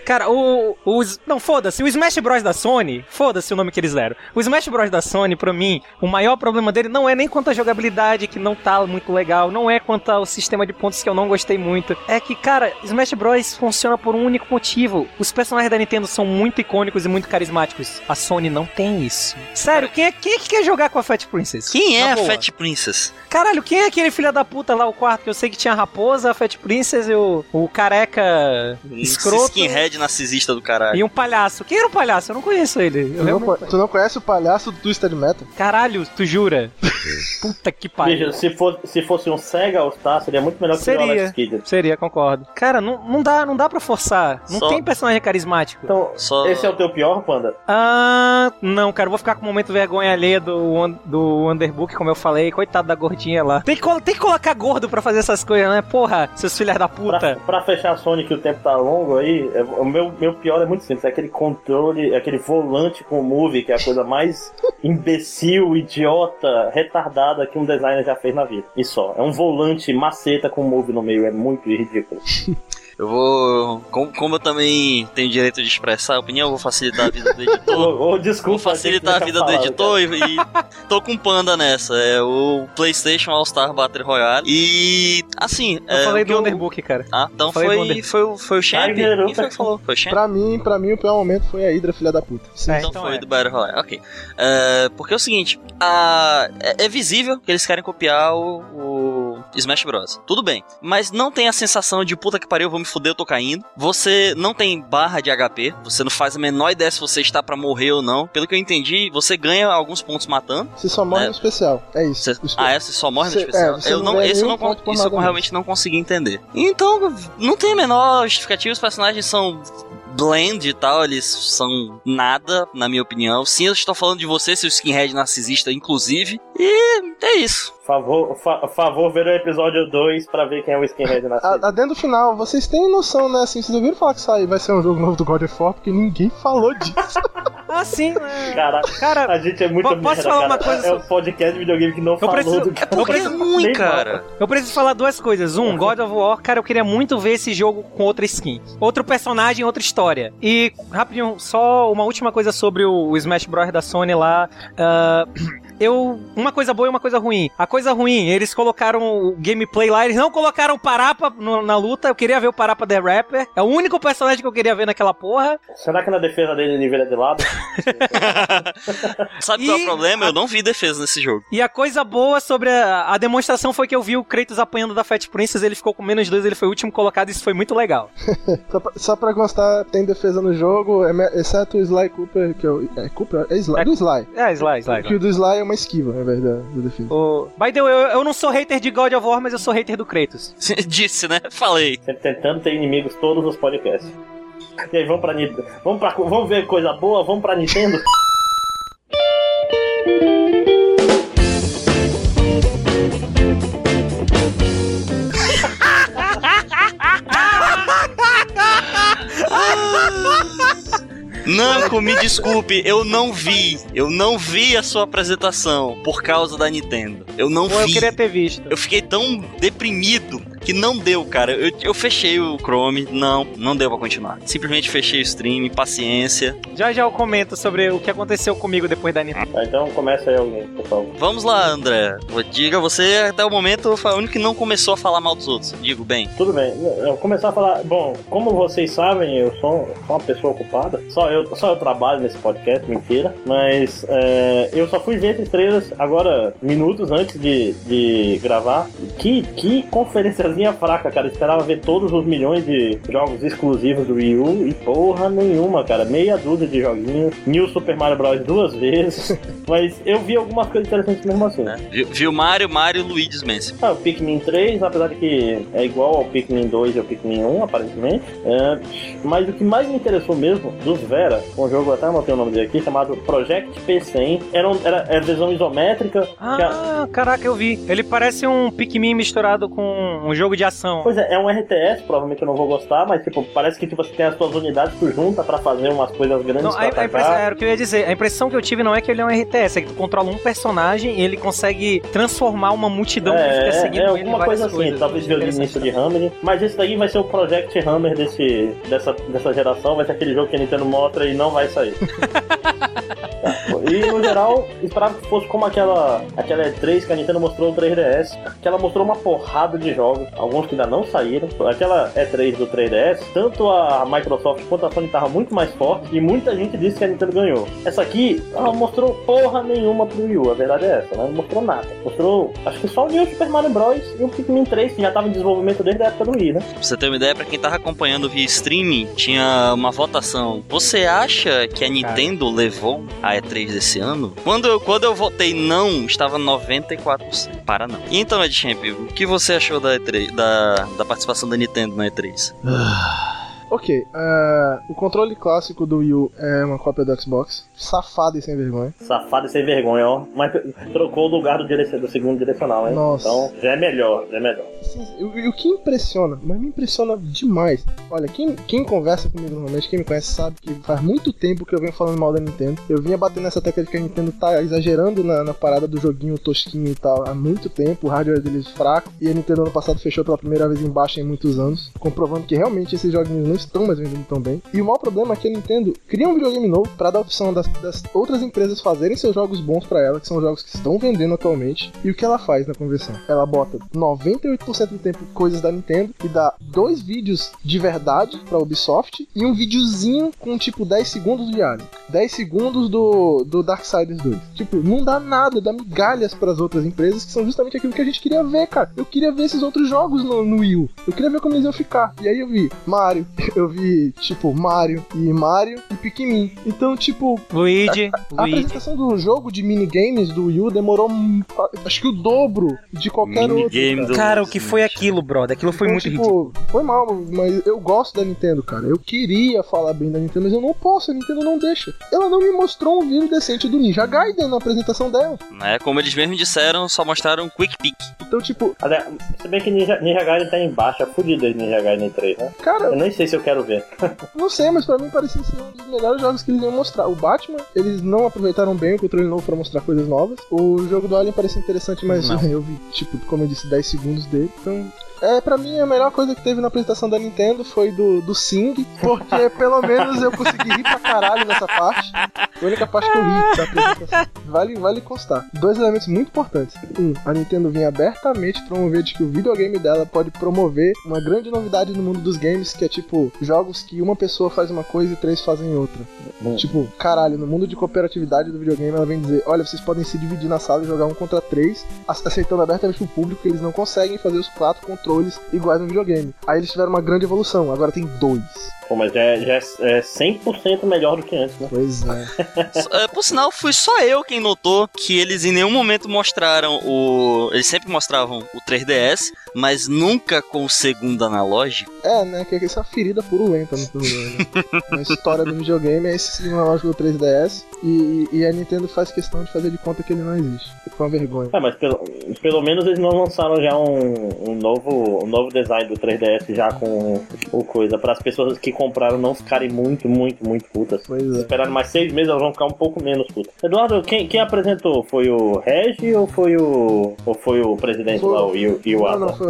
Cara, o. Os, não, foda-se. O Smash Bros. da Sony, foda-se o nome que eles deram. O Smash Bros. da Sony, pra mim, o maior problema dele não é nem quanto à jogabilidade, que não tá muito legal, não é quanto ao sistema de pontos que eu não gostei muito. É que, cara, Smash Bros. funciona por um único motivo. Os personagens da Nintendo são muito icônicos e muito carismáticos. A Sony não tem isso. Sério, quem é, quem é que quer jogar com a Fat Princess?
Quem é a. Fat Princess?
Caralho, quem é aquele filho da puta lá, o quarto, que eu sei que tinha a raposa, a Fat Princess e o, o careca escroto
Skinhead narcisista do caralho.
e um palhaço. Quem era o palhaço? Eu não conheço ele.
Tu não, co- tu não conhece o palhaço do Twisted Metal?
Caralho, tu jura? Puta que pariu.
Veja, se, for, se fosse um Sega All-Star, seria muito melhor que o
Seria.
Alex Kidd.
Seria, concordo. Cara, não, não dá, não dá pra forçar. Não
Só-
tem personagem carismático.
Então,
Só-
esse é o teu pior, Panda?
Ah, não, cara, eu vou ficar com o momento vergonha alheia do, do Underbook, como eu falei. Coitado da gordinha lá. Tem que, tem que colocar gordo pra fazer essas coisas, né? Porra, seus filhos da
Pra,
puta.
pra fechar a Sony, que o tempo tá longo aí, é- o meu, meu pior é muito simples. É aquele controle, aquele volante com move, que é a coisa mais imbecil, idiota, retardada que um designer já fez na vida. E só. É um volante maceta com move no meio. É muito ridículo.
Eu vou. Como, como eu também tenho direito de expressar a opinião, eu vou facilitar a vida do editor.
Ô, desculpa.
Vou facilitar a vida do editor e, e tô com panda nessa. É o PlayStation All-Star Battle Royale. E. Assim.
Eu
é,
falei do
eu-
Underbook, cara.
Ah, então foi, foi, o- foi o Champ? Quem foi que falou? Foi o Champ?
Pra mim, pra mim, o pior momento foi a Hydra, filha da puta. Sim.
É,
Então,
então
foi
é.
do Battle Royale, ok. É, porque é o seguinte, a- é, é visível que eles querem copiar o, o Smash Bros. Tudo bem, mas não tem a sensação de puta que pariu, eu fuder, eu tô caindo. Você não tem barra de HP, você não faz a menor ideia se você está pra morrer ou não. Pelo que eu entendi, você ganha alguns pontos matando.
Você só morre
É.
no especial. É isso.
Você- ah, é? Você só morre no
Você-
especial?
é,
eu
não
não, esse eu não,
por
isso eu realmente não consegui entender. Então, não tem a menor justificativa, os personagens são blend e tal, eles são nada, na minha opinião. Sim, eu estou falando de você, seu skinhead narcisista, inclusive. E é isso.
Favor, fa favor ver o episódio 2 pra ver quem é o skinhead na série.
A- Adendo final, vocês têm noção, né? Assim, vocês ouviram falar que sai, vai ser um jogo novo do God of War, porque ninguém falou disso.
Ah, sim. é.
Cara,
Cara,
a gente é muito
Po- posso
merda,
falar
cara.
uma coisa
É o podcast de videogame que não falou
preciso-
do
é
cara.
Porque é ruim, cara.
Eu preciso falar duas coisas. Um, God of War, cara, eu queria muito ver esse jogo com outra skin. Outro personagem, outra história. E, rapidinho, só uma última coisa sobre o Smash Bros. da Sony lá. Ah, eu. Uma coisa boa e uma coisa ruim. A coisa ruim, eles colocaram o gameplay lá, eles não colocaram o Parapa no- na luta. Eu queria ver o Parapa The Rapper. É o único personagem que eu queria ver naquela porra.
Será que na defesa dele ele vira de lado?
Sabe qual é
E-
o problema? Eu não vi defesa nesse jogo.
E a coisa boa sobre a, a demonstração foi que eu vi o Kratos apanhando da Fat Princess, ele ficou com menos dois, ele foi o último colocado, isso foi muito legal.
só, pra, só pra constar, tem defesa no jogo, é exceto o Sly Cooper, que é o. É Cooper? É Sly.
É-
do Sly.
É, Sly, Sly.
Que o do Sly é uma esquiva, na verdade, da defesa.
O... By the way, eu, eu não sou hater de God of War, mas eu sou hater do Kratos.
Disse, né? Falei.
Sempre tentando ter inimigos todos os podcasts. E aí, vamos pra Nintendo. Vamos, pra... vamos ver coisa boa? Vamos pra Nintendo?
Nanko, me desculpe, eu não vi. Eu não vi a sua apresentação por causa da Nintendo. Eu não
eu
vi.
queria ter visto.
Eu fiquei tão deprimido que não deu, cara. Eu, eu fechei o Chrome, não, não deu pra continuar. Simplesmente fechei o stream, paciência.
Já já eu comento sobre o que aconteceu comigo depois da Nintendo.
Tá, então começa aí alguém, por favor.
Vamos lá, André. Diga você, até o momento, foi o único que não começou a falar mal dos outros. Digo bem.
Tudo bem, eu vou começar a falar. Bom, como vocês sabem, eu sou, sou uma pessoa ocupada. Só eu, só eu trabalho nesse podcast, mentira. Mas é, eu só fui ver esses trailers agora, minutos antes de, de gravar. Que, que fraca, cara. Eu esperava ver todos os milhões de jogos exclusivos do Wii U e porra nenhuma, cara. Meia dúzia de joguinhos. New Super Mario Bros. duas vezes. Mas eu vi algumas coisas interessantes mesmo assim.
Né? Viu, viu Mario, Mario e Luigi's Mansion.
Ah, o Pikmin 3, apesar de que é igual ao Pikmin 2 e ao Pikmin 1, aparentemente. É, mas o que mais me interessou mesmo, dos Vera, um jogo, até anotei o nome dele aqui, chamado Project P100. Era, um- era, era visão isométrica. que a-
Ah, caraca, eu vi. Ele parece um Pikmin misturado com um jogo de ação.
Pois é, é um RTS, provavelmente eu não vou gostar, mas tipo, parece que tipo, você tem as suas unidades, tu junta pra fazer umas coisas grandes
Não, a, a impressão, era o que eu ia dizer. A impressão que eu tive não é que ele é um RTS, é que tu controla um personagem e ele consegue transformar uma multidão que fica
É,
seguindo
é, é alguma coisa assim,
coisas.
talvez veio o início de Hammer, mas esse daí vai ser o Project Hammer desse, dessa, dessa geração, vai ser aquele jogo que a Nintendo mostra e não vai sair. E no geral, esperava que fosse como aquela, aquela E3 que a Nintendo mostrou o 3DS, que ela mostrou uma porrada de jogos, alguns que ainda não saíram. Aquela E3 do 3DS, tanto a Microsoft quanto a Sony estavam muito mais fortes e muita gente disse que a Nintendo ganhou. Essa aqui, ela mostrou porra nenhuma pro Wii U, a verdade é essa, né? não mostrou nada. Mostrou, acho que só o New Super Mario Bros. e o Pikmin 3, que já tava em desenvolvimento desde a época do Wii, né?
Pra você ter uma ideia, pra quem tava acompanhando via streaming, tinha uma votação. Você acha que a Nintendo levou a E3 desse ano? Quando eu, quando eu votei não, estava 94%. Para não. Então, Ed Champ, o que você achou da E3, da, da participação da Nintendo na E3?
Ok, eh, o controle clássico do Wii U é uma cópia do Xbox, safado e sem vergonha.
Safado e sem vergonha, ó. Mas trocou o lugar do, direc- do segundo direcional, hein?
Nossa.
Então já é melhor, já é melhor.
O, e o que impressiona, mas me impressiona demais. Olha, quem, quem conversa comigo normalmente, quem me conhece, sabe que faz muito tempo que eu venho falando mal da Nintendo. Eu vinha batendo nessa tecla de que a Nintendo tá exagerando na, na parada do joguinho tosquinho e tal há muito tempo, o hardware deles fraco, e a Nintendo ano passado fechou pela primeira vez em baixa em muitos anos, comprovando que realmente esses joguinhos não estão mais vendendo tão bem. E o maior problema é que a Nintendo cria um videogame novo para dar a opção das, das outras empresas fazerem seus jogos bons para ela, que são jogos que estão vendendo atualmente. E o que ela faz na conversão? Ela bota 98% do tempo coisas da Nintendo e dá dois vídeos de verdade pra Ubisoft e um videozinho com tipo 10 segundos de Alien. 10 segundos do, do Darksiders 2. Tipo, não dá nada, dá migalhas pras outras empresas que são justamente aquilo que a gente queria ver, cara. Eu queria ver esses outros jogos no, no Wii U. Eu queria ver como eles iam ficar. E aí eu vi Mario, eu vi, tipo, Mario e Mario e Pikmin. Então, tipo,
Luigi,
a
Luigi.
apresentação do jogo de minigames do Wii U demorou, acho que o dobro de qualquer outro.
Minigame do-
Cara, o que foi aquilo, brother? Aquilo foi
Então,
muito
tipo,
ridículo.
Foi mal, mas eu gosto da Nintendo, cara. Eu queria falar bem da Nintendo, mas eu não posso, a Nintendo não deixa. Ela não me mostrou um vídeo decente do Ninja Gaiden na apresentação dela.
Né? Como eles mesmos disseram, só mostraram um Quick Pick.
Então, tipo,
se bem que Ninja, Ninja Gaiden tá em baixa, fudido Ninja Gaiden 3, né?
cara,
Eu nem sei se eu quero ver.
não sei, mas pra mim parecia ser um dos melhores jogos que eles iam mostrar. O Batman, eles não aproveitaram bem o controle novo pra mostrar coisas novas. O jogo do Alien parecia interessante, mas
Não.
eu vi, tipo, como eu disse, 10 segundos dele. Então. É, pra mim, a melhor coisa que teve na apresentação da Nintendo foi do, do Sing, porque pelo menos eu consegui rir pra caralho nessa parte. A única parte que eu ri da apresentação. Vale, vale constar. Dois elementos muito importantes. Um, a Nintendo vinha abertamente promover de que o videogame dela pode promover uma grande novidade no mundo dos games, que é tipo, jogos que uma pessoa faz uma coisa e três fazem outra. Tipo, caralho, no mundo de cooperatividade do videogame, ela vem dizer: olha, vocês podem se dividir na sala e jogar um contra três, ace- aceitando abertamente pro público que eles não conseguem fazer os quatro controles iguais no videogame. Aí eles tiveram uma grande evolução, agora tem dois.
Pô, mas já, é- já é é 100% melhor do que antes, né?
Pois é.
É, por sinal, fui só eu quem notou que eles em nenhum momento mostraram o. Eles sempre mostravam o 3DS, mas nunca com o segundo analógico.
É, né? Que essa é uma ferida purulenta no, no, na história do videogame é esse sistema analógico do 3DS. E, e a Nintendo faz questão de fazer de conta que ele não existe. Foi uma vergonha.
É, mas pelo, pelo menos eles não lançaram já um, um novo, um novo design do 3DS já com o coisa, para as pessoas que compraram não ficarem muito, muito, muito putas.
Pois é.
esperarem mais seis meses, elas vão ficar um pouco menos putas. Eduardo, quem, quem apresentou? Foi o Regi ou foi o. ou foi o presidente
Foi-
lá, o Yu-
Não,
Iwata?
não, foi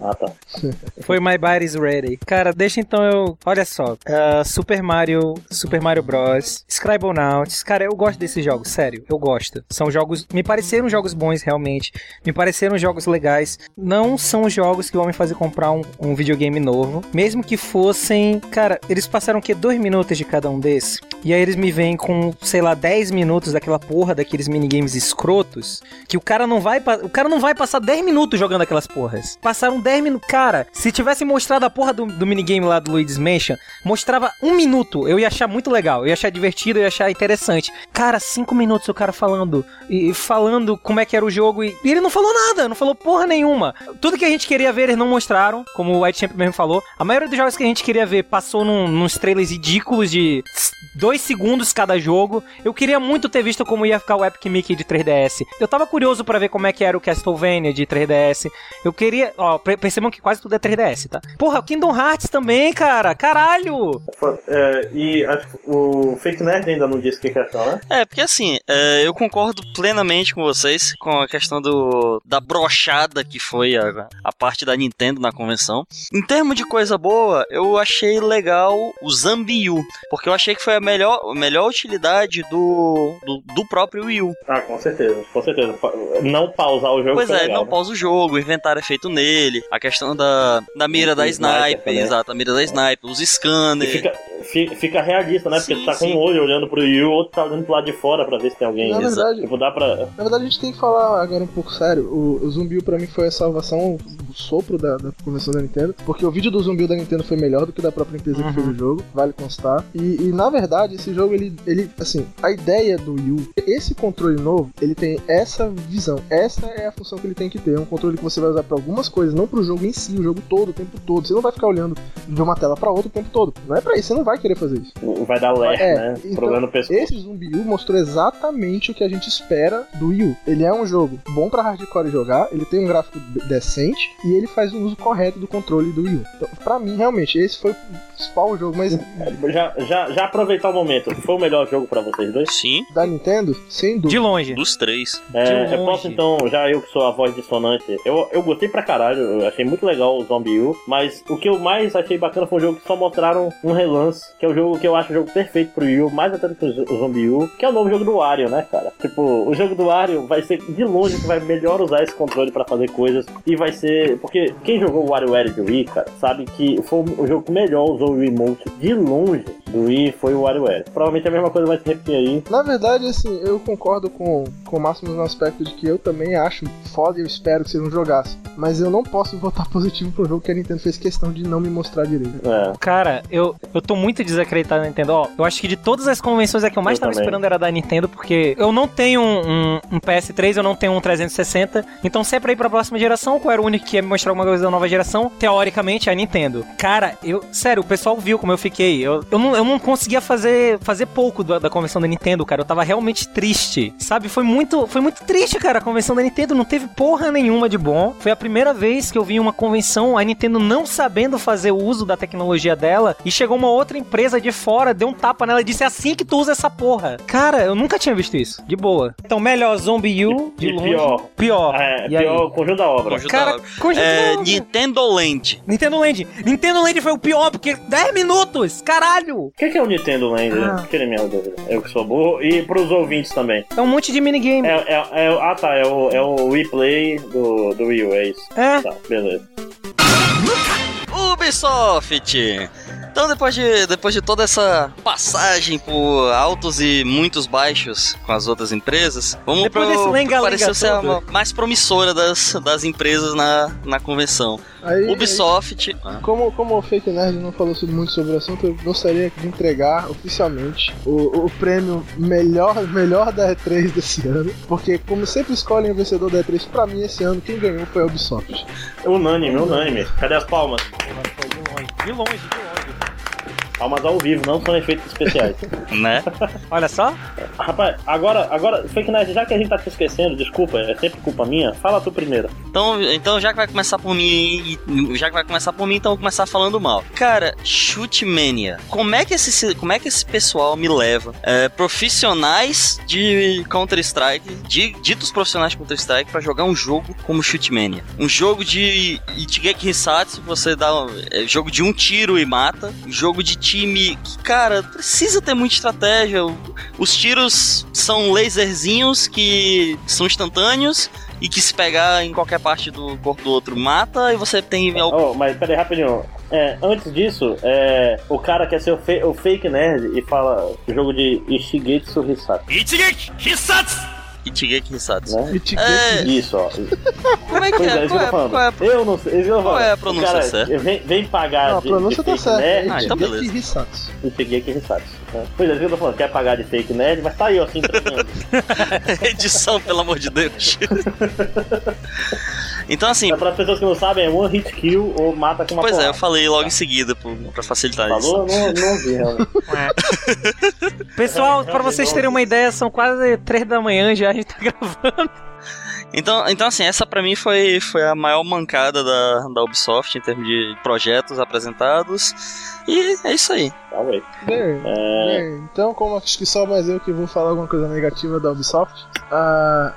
Ah, tá.
Foi My Body's Ready. Cara, deixa então eu. Olha só. ah, Super Mario. Super Mario Bros. Scribblenauts. Cara, eu gosto desses jogos, sério. Eu gosto. São jogos. Me pareceram jogos bons, realmente. Me pareceram jogos legais. Não são jogos que vão me fazer comprar um, um videogame novo. Mesmo que fossem. Cara, eles passaram o quê? Dois minutos de cada um desses. E aí eles me vêm com, sei lá, 10 minutos daquela porra daqueles minigames escrotos. Que o cara não vai. O cara não vai passar 10 minutos jogando aquelas porras. Passaram 10 minutos. Cara, se tivesse mostrado a porra do, do minigame lá do Luigi's Mansion, mostrava um minuto. Eu ia achar muito legal. Eu ia achar divertido, eu ia achar interessante. Cara, 5 minutos o cara falando. E e falando como é que era o jogo. E, e ele não falou nada, não falou porra nenhuma. Tudo que a gente queria ver, eles não mostraram, como o White Champ mesmo falou. A maioria dos jogos que a gente queria ver passou num, nos trailers ridículos de dois segundos cada jogo. Eu queria muito ter visto como ia ficar o Epic Mickey de 3DS. Eu tava curioso pra ver como é que era o Castlevania de 3DS. Eu queria. Ó, per- percebam que quase tudo é 3DS, tá? Porra, o Kingdom Hearts também, cara. Caralho!
É, e acho que o Fake Nerd ainda não disse o que que achou, né?
É, porque assim, é, eu concordo plenamente com vocês com a questão do da brochada que foi a, a parte da Nintendo na convenção. Em termos de coisa boa, eu achei legal o Zambiu, porque eu achei que foi a melhor, a melhor utilidade do, do, do próprio Wii U.
Ah, com certeza, com certeza. Não pausar o jogo
Pois é,
legal,
não
né?
pausa o jogo, o inventário é feito nele, a questão da, da mira da
sniper
sniper,
também.
exato, a mira da sniper, os scanners.
fica, fi- fica realista, né? Porque
Sim,
tu tá com
sim.
um olho olhando pro Yu, o outro tá olhando pro lado de fora pra ver se tem alguém.
Na verdade-
Tipo, dá pra.
Na verdade, a gente tem que falar agora um pouco sério. O, o Zumbiu pra mim foi a salvação, o sopro da, da convenção da Nintendo. Porque o vídeo do Zumbiu da Nintendo foi melhor do que da própria empresa que fez o jogo, vale constar. E, e, na verdade, esse jogo, ele, ele, assim, a ideia do Wii U, esse controle novo, ele tem essa visão. Essa é a função que ele tem que ter. É um controle que você vai usar pra algumas coisas, não pro jogo em si, o jogo todo, o tempo todo. Você não vai ficar olhando de uma tela pra outra o tempo todo. Não é pra isso, você não vai querer fazer isso.
Vai dar ler,
É,
né?
então,
Problema no pescoço.
Esse Zumbi U mostrou exatamente o que a gente espera do Wii U. Ele é um jogo bom pra hardcore jogar, ele tem um gráfico de- decente e ele faz um uso correto do controle do Wii U. Então, pra mim, realmente, esse foi o principal jogo, mas
Já, já, já aproveitar o momento. Foi o melhor jogo pra vocês dois?
Sim,
da Nintendo, sem
De
dúvida.
longe.
dos três.
É,
De
eu posso então, já eu que sou a voz dissonante, eu, eu gostei pra caralho, eu achei muito legal o Zombie U, mas o que eu mais achei bacana foi um jogo que só mostraram um relance, que é o jogo que eu acho o jogo perfeito pro Wii U, mais até do que o Zombie U, que é o novo jogo do Wario, né, cara? Tipo, o jogo do Wario vai ser de longe que vai melhor usar esse controle pra fazer coisas, e vai ser, porque quem jogou o WarioWare de Wii, cara, sabe que foi o jogo que melhor usou o Remote de longe do Wii foi o WarioWare. Provavelmente a mesma coisa vai se repetir aí.
Na verdade, assim, eu concordo com, com o Máximo no aspecto de que eu também acho foda e eu espero que seja um jogaço. Mas eu não posso votar positivo pro jogo que a Nintendo fez questão de não me mostrar direito.
É.
Cara, eu, eu tô muito desacreditado na Nintendo. Ó, eu acho que de todas as convenções a que eu mais
Eu
tava
também.
esperando era da Nintendo, porque eu não tenho um, um- um PS3, eu não tenho um 360. Então, se é pra ir pra próxima geração, qual era o único que ia me mostrar alguma coisa da nova geração? Teoricamente, é a Nintendo. Cara, eu. Sério, o pessoal viu como eu fiquei. Eu, eu, não, eu não conseguia fazer, fazer pouco da, da convenção da Nintendo, cara. Eu tava realmente triste. Sabe? Foi muito, foi muito triste, cara. A convenção da Nintendo não teve porra nenhuma de bom. Foi a primeira vez que eu vi uma convenção, a Nintendo não sabendo fazer o uso da tecnologia dela, e chegou uma outra empresa de fora, deu um tapa nela e disse: "É assim que tu usa essa porra. Cara, eu nunca tinha visto isso. De boa. Então, melhor Zombie U, de
E
longe.
pior.
Pior.
É,
e aí?
pior o conjunto da obra.
Conjunto
Cara,
da-
conjunto
é,
da obra.
Nintendo Land.
Nintendo Land. Nintendo Land foi o pior, porque 10 minutos! Caralho!
O que, que é o Nintendo Land?
Ah.
Tire minha dúvida. Eu que sou burro. E pros ouvintes também.
É um monte de minigame.
É, é, é, ah tá, é o, é o Wii Play do, do Wii U, é isso.
É.
Tá, beleza.
Ubisoft! Então, depois de, depois de toda essa passagem por altos e muitos baixos com as outras empresas, vamos
Depois
pro,
desse lenga-lenga
pareceu ser a mais promissora das, das empresas na, na convenção.
Aí,
Ubisoft.
aí, como, como o Fake Nerd não falou muito sobre o assunto, eu gostaria de entregar oficialmente o, o prêmio melhor, melhor da E3 desse ano. Porque, como sempre escolhem o vencedor da E3, pra mim esse ano quem ganhou foi a Ubisoft.
Unânime, unânime. Cadê as palmas?
De longe, de longe,
Palmas ao vivo, não são efeitos especiais.
Né?
Olha só.
Rapaz, agora, agora, Fake Nerd, já que a gente tá te esquecendo, desculpa, é sempre culpa minha, fala tu primeiro.
Então, então, já que vai começar por mim, já que vai começar por mim, então vou começar falando mal. Cara, Shoot Mania. Como é que esse, como é que esse pessoal me leva? É, profissionais de Counter-Strike, ditos profissionais de Counter-Strike, pra jogar um jogo como Shoot Mania. Um jogo de Ichigeki Hisatsu, você dá. É, jogo de um tiro e mata. Um jogo de time que, cara, precisa ter muita estratégia. Os tiros são laserzinhos que são instantâneos e que se pegar em qualquer parte do corpo do outro mata e você tem
Oh, mas peraí, rapidinho. É, antes disso, é, o cara quer ser o, fe- o fake nerd e fala jogo de Ishigetsu Hisatsu,
Ichigeki Hisatsu.
Né?
E te
É,
Isso, ó.
como é que
é,
é? Qual
eu tô
é,
falando.
qual é?
Eu não sei. eu
Qual é a pronúncia
cara
certa?
Vem, vem pagar
Não, a pronúncia
de
tá certa.
nerd,
Ah, então beleza.
Hisatsu.
Ishigeki Hisatsu. Pois é, isso que eu tô falando, quer pagar de fake nerd, mas tá aí, ó, assim.
Edição, pelo amor de Deus. então, assim,
Para as pessoas que não sabem, é one hit kill ou mata com uma
pois é, eu falei logo em seguida pra facilitar isso.
Falou? Não, não vi, realmente.
Pessoal, pra vocês terem uma ideia, são quase três da manhã já, a gente tá gravando.
Então, então assim, essa pra mim foi, foi a maior mancada da, da Ubisoft em termos de projetos apresentados. E é isso aí.
Bem,
É,
bem, então, como acho que só mais eu que vou falar alguma coisa negativa da Ubisoft, ah,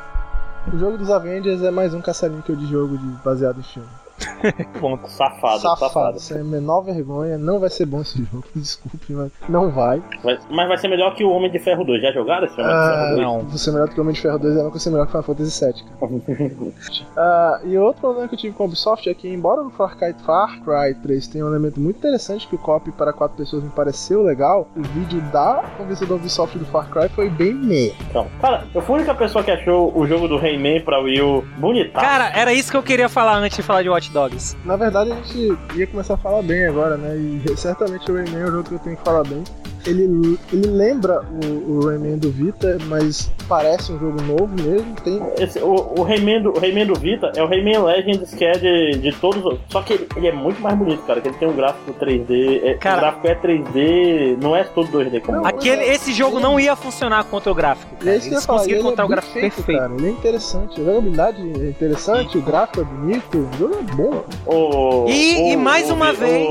o jogo dos Avengers é mais um caça-níquel de jogo de, baseado em filme.
ponto, safado,
Safado,
safado.
isso é a menor vergonha, não vai ser bom esse jogo, desculpe, mas não vai.
Mas, mas vai ser melhor que o Homem de Ferro 2. Já jogaram esse Homem
Ah,
de Ferro 2?
Não.
Você melhor do que o Homem de Ferro 2 é não ser melhor que Final Fantasy VII, cara. Ah, e outro problema que eu tive com a Ubisoft é que, embora o Far Cry, Far Cry 3 tenha um elemento muito interessante que o copy para quatro pessoas me pareceu legal, o vídeo da convenção da Ubisoft do Far Cry foi bem meh.
Então, cara, eu fui a única pessoa que achou o jogo do Rayman pra Wii U bonitaço.
Cara, era isso que eu queria falar antes de falar de Watch Dogs.
Na verdade, a gente ia começar a falar bem agora, né? E certamente o Rayman é o jogo que eu tenho que falar bem. Ele, ele lembra o, o Rayman do Vita, mas parece um jogo novo mesmo. Tem,
Esse, o, o, Rayman do, o Rayman do Vita é o Rayman Legends que é de, de todos os. Só que ele, ele é muito mais bonito, cara. Que ele tem um gráfico 3D. É,
Cara-
o gráfico é 3D, não é todo 2D. Como
Aquele, esse jogo não ia funcionar contra o gráfico. Cara.
é isso que eu ia
Eles
falar,
conseguiram
ele é
encontrar o gráfico
feito,
perfeito.
Cara. Ele é interessante, a jogabilidade é interessante, o gráfico é bonito, o jogo é bom.
O,
E- e mais uma vez-.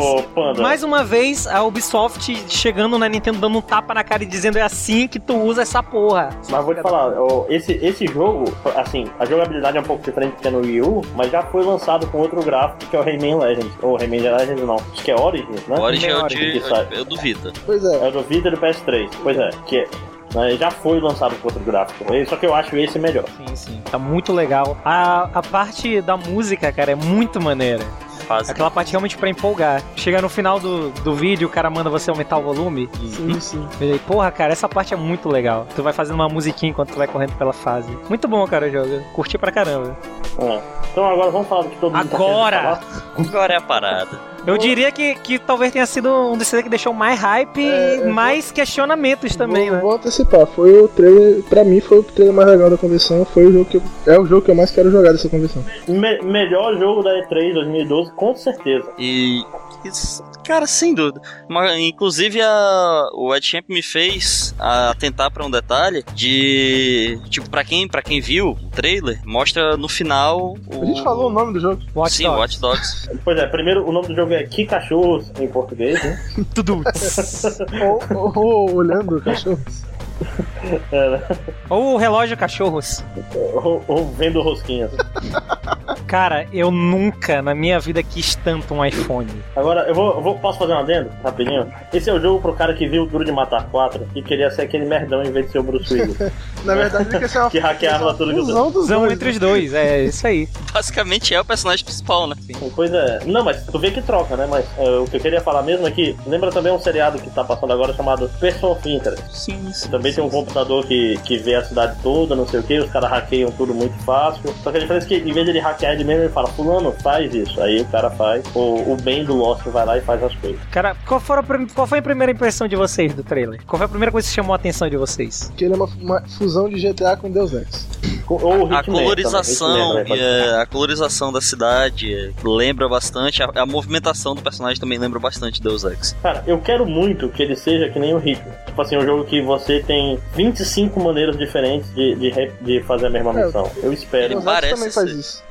Mais uma vez, a Ubisoft chegando na Nintendo dando um tapa na cara e dizendo é assim que tu usa essa porra.
Mas vou te falar, esse, esse jogo, assim, a jogabilidade é um pouco diferente que é no Wii U, mas já foi lançado com outro gráfico que é o Rayman Legends. Ou Rayman Legends não, acho que é Origins, né?
O Origin é o
Origin
de.
que sai.
Eu duvido.
Pois é,
É o do Vita e do PS3. Pois é, que é. já foi lançado com outro gráfico. Só que eu acho esse melhor.
Sim, sim. Tá muito legal. A, a parte da música, cara, é muito maneira.
Faz.
Aquela parte realmente pra empolgar. Chega no final do, do vídeo, o cara manda você aumentar o volume.
Sim, sim.
e, porra, cara, essa parte é muito legal. Tu vai fazendo uma musiquinha enquanto tu vai correndo pela fase. Muito bom, cara, o jogo. Curti pra caramba.
É. Então agora vamos falar do que todo mundo tá
Agora!
falar.
Agora é a parada.
Eu diria que, que talvez tenha sido um dos que deixou mais hype
É,
e mais questionamentos também,
vou,
né?
vou antecipar, foi o trailer, pra mim foi o trailer mais legal da convenção, foi o jogo que eu, é o jogo que eu mais quero jogar dessa convenção.
Me- melhor jogo da E3 2012, com certeza.
E. Cara, sem dúvida. Mas, inclusive, a, o Ed Champ me fez atentar pra um detalhe de. Tipo, pra quem, pra quem viu trailer, mostra no final. O...
A gente falou o nome do jogo,
Watch
Sim,
Dogs.
Watch Dogs.
Pois é, primeiro o nome do jogo é Que Cachorros em português, né?
Tudo.
ou, ou- ou olhando o cachorro.
Ou o relógio cachorros.
ou, ou vendo rosquinhas.
Cara, eu nunca na minha vida quis tanto um iPhone.
Agora, eu vou, eu vou- Posso fazer um adendo? Rapidinho? Esse é o jogo pro cara que viu o Duro de Matar 4 e queria ser aquele merdão em vez de ser o Bruce Willis.
Na verdade, ele quer ser uma
que hackeava tudo que
fusão dos dois,
entre
né?
os dois, é isso aí.
Basicamente é o personagem principal, né?
Pois é. Não, mas tu vê que troca, né? Mas é, o que eu queria falar mesmo é que lembra também um seriado que tá passando agora chamado Person of Interest.
Sim, sim.
Também tem um computador que, que vê a cidade toda, não sei o que, os caras hackeiam tudo muito fácil. Só que a diferença é que em vez de ele hackear ele mesmo, ele fala, fulano, faz isso. Aí o cara faz. O, o bem do Lost vai lá e faz as coisas.
Cara, qual, foram qual foi a primeira impressão de vocês do trailer? Qual foi a primeira coisa que chamou a atenção de vocês?
Que ele é uma, uma fusão de GTA com Deus Ex.
Ou
A
Hitman
colorização,
também, Hitman, né,
e a, a colorização da cidade é, lembra bastante, a, a movimentação do personagem também lembra bastante Deus Ex.
Cara, eu quero muito que ele seja que nem o Hitman. Tipo assim, um jogo que você tem 25 maneiras diferentes de, de, de fazer a mesma
É,
missão. Eu espero.
Ele parece
também faz isso.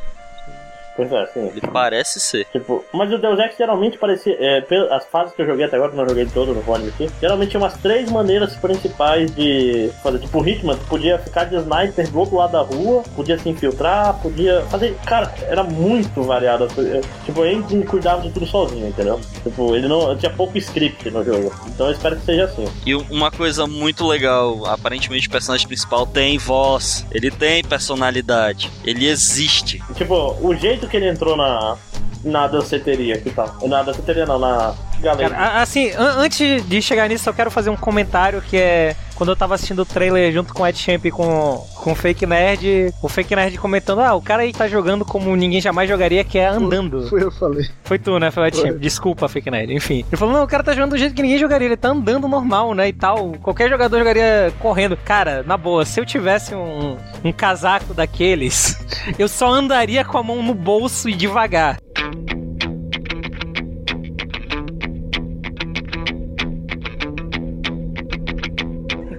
Pois é, sim.
Ele parece ser.
Tipo, mas o Deus Ex geralmente parecia. É, as fases que eu joguei até agora, que eu não joguei todo, não vou admitir. Geralmente tinha umas três maneiras principais de fazer. Tipo, o Hitman, tu podia ficar de sniper do outro lado da rua, podia se infiltrar, podia fazer. Cara, era muito variado. coisas. Tipo, ele cuidava de tudo sozinho, entendeu? Tipo, ele não. Tinha pouco script no jogo. Então eu espero que seja assim.
E uma coisa muito legal, aparentemente o personagem principal tem voz, ele tem personalidade, ele existe.
Tipo, o jeito que ele entrou na. Na danceteria que tal. Na danceteria não, na. Galera,
Cara, assim, an- antes de chegar nisso, eu quero fazer um comentário que é quando eu tava assistindo o trailer junto com o Ed Champ e com, com o Fake Nerd, o Fake Nerd comentando, ah, o cara aí tá jogando como ninguém jamais jogaria, que é andando.
Foi eu que falei.
Foi tu, né? Foi o Ed
Foi.
Champ. Desculpa, Fake Nerd. Enfim. Ele falou, não, o cara tá jogando do jeito que ninguém jogaria, ele tá andando normal, né? E tal. Qualquer jogador jogaria correndo. Cara, na boa, se eu tivesse um, um casaco daqueles, eu só andaria com a mão no bolso e devagar.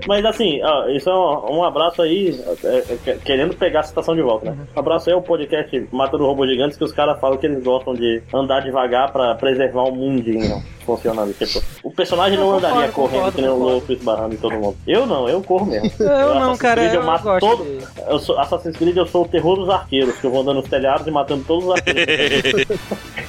Mas assim, ó, isso é um, um abraço aí, é, é, que- querendo pegar a citação de volta, né? Um abraço aí ao podcast Matando Robôs Gigantes, que os caras falam que eles gostam de andar devagar pra preservar o mundinho funcionando. Tipo, o personagem não
Eu
andaria
concordo,
correndo
concordo,
que nem um louco esbarrando em todo mundo. Eu não, eu corro mesmo.
Eu não,
Assassin's
cara,
Creed, eu
eu
mato
gosto
todo.
de-
Eu sou, Assassin's Creed eu sou o terror dos arqueiros, que eu vou andando nos telhados e matando todos os arqueiros.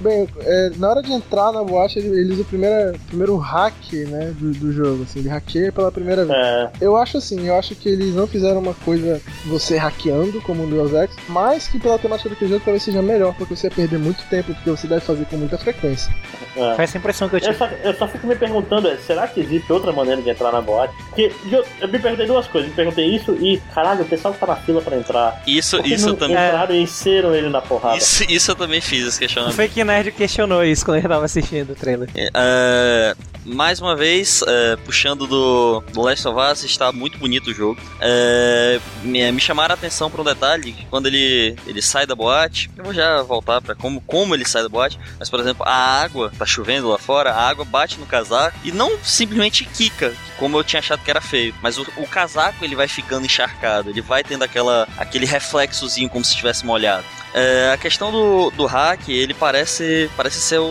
Bem, é, na hora de entrar na boate, ele, ele usa o primeiro, primeiro hack, né, do, do jogo, assim, ele hackeia pela primeira vez.
é,
Eu acho assim, eu acho que eles não fizeram uma coisa você hackeando como no Deus Ex, mas que pela temática do jogo talvez seja melhor, porque você ia perder muito tempo, porque você deve fazer com muita frequência.
é.
Foi essa impressão que eu
Eu
tive.
só, eu só fico me perguntando, é, será que existe outra maneira de entrar na boate? Porque eu, eu me perguntei duas coisas. Me perguntei isso e, caralho, o pessoal que tá na fila pra entrar.
Isso,
que
isso
não
eu também.
entraram e encheram ele na porrada?
Isso, isso eu também fiz esse
O
questionamento.
Fake Nerd questionou isso quando ele tava assistindo o trailer.
É, mais uma vez, é, puxando do, do Last of Us, está muito bonito o jogo. É, me, me chamaram a atenção para um detalhe, que quando ele, ele sai da boate, eu vou já voltar para como, como ele sai da boate, mas por exemplo, a água, tá chovendo lá fora, a água bate no casaco e não simplesmente quica, como eu tinha achado que era feio, mas o, o casaco ele vai ficando encharcado, ele vai tendo aquela, aquele reflexozinho como se estivesse molhado. É, a questão do, do hack, ele parece, parece ser o,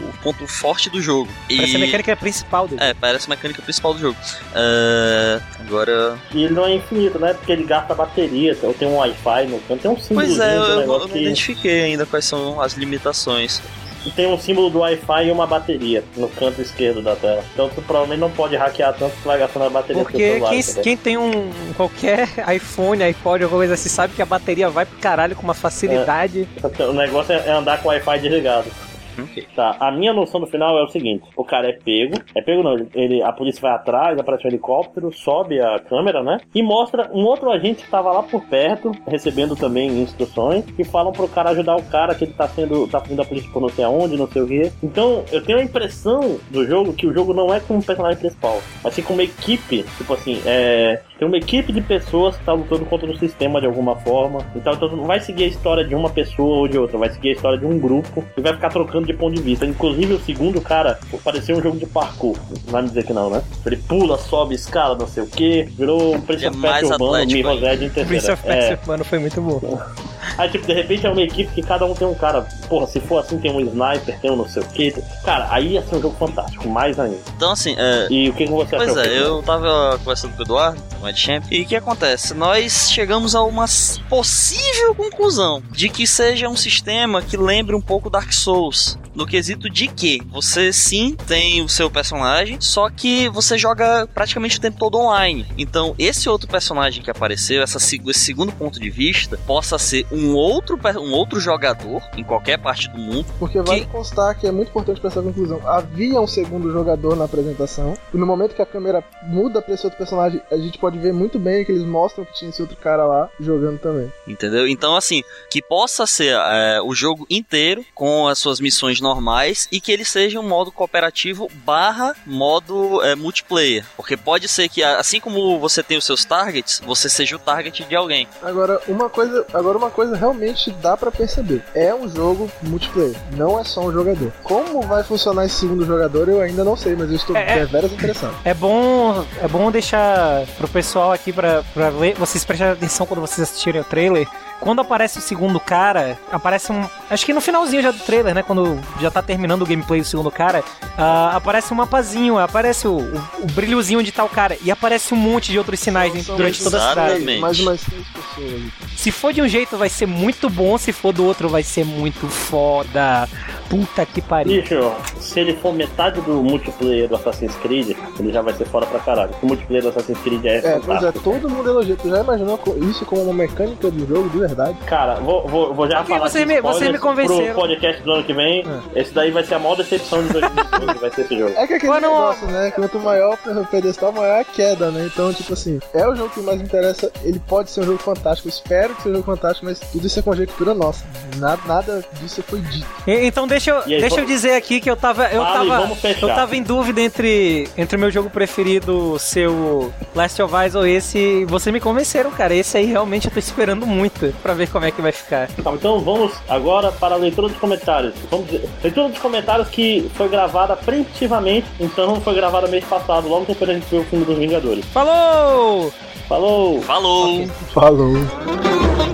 o ponto forte do jogo.
Parece
E-
a mecânica principal dele.
É, parece a mecânica principal do jogo. É, agora.
E ele não é infinito, né? Porque ele gasta bateria, então tem um Wi-Fi no canto, tem um símbolo
Pois é, eu, eu
negócio
não
que
identifiquei ainda quais são as limitações.
Tem um símbolo do Wi-Fi e uma bateria no canto esquerdo da tela. Então tu provavelmente não pode hackear tanto que vai gastando a bateria do
Porque
celular.
quem, quem tem um qualquer iPhone, iPod, alguma coisa assim, sabe que a bateria vai pro caralho com uma facilidade.
O negócio é andar com o Wi-Fi desligado.
Ok.
Tá, a minha noção do final é o seguinte: o cara é pego, é pego não, ele, a polícia vai atrás, aparece um helicóptero, sobe a câmera, né? E mostra um outro agente que tava lá por perto, recebendo também instruções, e falam pro cara ajudar o cara que ele tá sendo, tá vindo a polícia por não sei aonde, não sei o quê. Então, eu tenho a impressão do jogo que o jogo não é com o personagem principal, mas sim com uma equipe, tipo assim, é. Tem uma equipe de pessoas que tá lutando contra o sistema de alguma forma. Então, então não vai seguir a história de uma pessoa ou de outra, vai seguir a história de um grupo e vai ficar trocando de ponto de vista. Inclusive, o segundo cara pareceu um jogo de parkour. Não vai me dizer que não, né? Ele pula, sobe, escala, não sei o que. Virou um Prince
é
of
mais
Persia urbano,
atlético
Mi Rosé de
Prince
terceira.
of Persia,
É.
mano, foi muito bom.
Aí, tipo, de repente é uma equipe que cada um tem um cara. Porra, se for assim, tem um sniper, tem um não sei o que. Cara, aí ia ser um jogo fantástico, mais ainda.
Então, assim, é,
E o que, que você
Pois
achou?
é, eu tava conversando com o Eduardo, com o Champ, e o que acontece? Nós chegamos a uma possível conclusão de que seja um sistema que lembre um pouco Dark Souls. No quesito de que você sim tem o seu personagem, só que você joga praticamente o tempo todo online. Então, esse outro personagem que apareceu, essa, se- esse segundo ponto de vista, possa ser um outro, um outro jogador em qualquer parte do mundo.
Porque vale constar que é muito importante para essa conclusão. Havia um segundo jogador na apresentação, e no momento que a câmera muda pra esse outro personagem, a gente pode ver muito bem que eles mostram que tinha esse outro cara lá jogando também.
Entendeu? Então, assim, que possa ser é, o jogo inteiro com as suas missões normais e que ele seja um modo cooperativo barra modo é, multiplayer. Porque pode ser que, assim como você tem os seus targets, você seja o target de alguém.
Agora, uma coisa, agora uma coisa realmente dá pra perceber. É um jogo multiplayer, não é só um jogador. Como vai funcionar esse segundo jogador, eu ainda não sei, mas eu estou
É, é.
deveras interessado.
É bom, é bom deixar pro pessoal aqui ver, vocês prestarem atenção quando vocês assistirem o trailer. Quando aparece o segundo cara, aparece um. Acho que no finalzinho já do trailer, né? Quando já tá terminando o gameplay do segundo cara, ah, aparece um mapazinho, aparece o, o, o brilhozinho de tal cara. E aparece um monte de outros sinais durante toda a cidade.
Mais umas seis pessoas.
Se for de um jeito vai ser muito bom, se for do outro vai ser muito foda. Puta que pariu.
Bicho, se ele for metade do multiplayer do Assassin's Creed, ele já vai ser fora pra caralho. O multiplayer do Assassin's Creed é,
É, pois é, todo mundo elogia. Tu já imaginou isso como uma mecânica do jogo verdade?
Cara, vou, vou, vou já falar
você me- você me convenceram.
Pro podcast do ano que vem, esse daí vai ser a maior decepção de 2012, vai ser esse jogo.
É que aquele
Quando-
negócio, né? Quanto maior o pedestal, maior é a queda, né? Então, tipo assim, é o jogo que mais me interessa. Ele pode ser um jogo fantástico, eu espero que seja um jogo fantástico, mas tudo isso é conjectura nossa. Nada, nada disso foi dito.
E- Então deixa eu,
aí,
deixa eu dizer aqui que eu tava. Eu
Fala
tava. Eu tava em dúvida entre, entre o meu jogo preferido ser o Last of Us ou esse. e Você me convenceram, cara. Esse aí realmente eu tô esperando muito pra ver como é que vai ficar.
Tá, então vamos agora para a leitura dos comentários. Vamos dizer, leitura dos comentários que foi gravada preventivamente, então foi gravada mês passado, logo depois a gente viu o filme dos Vingadores.
Falou!
Falou!
Falou!
Falou.
Bom,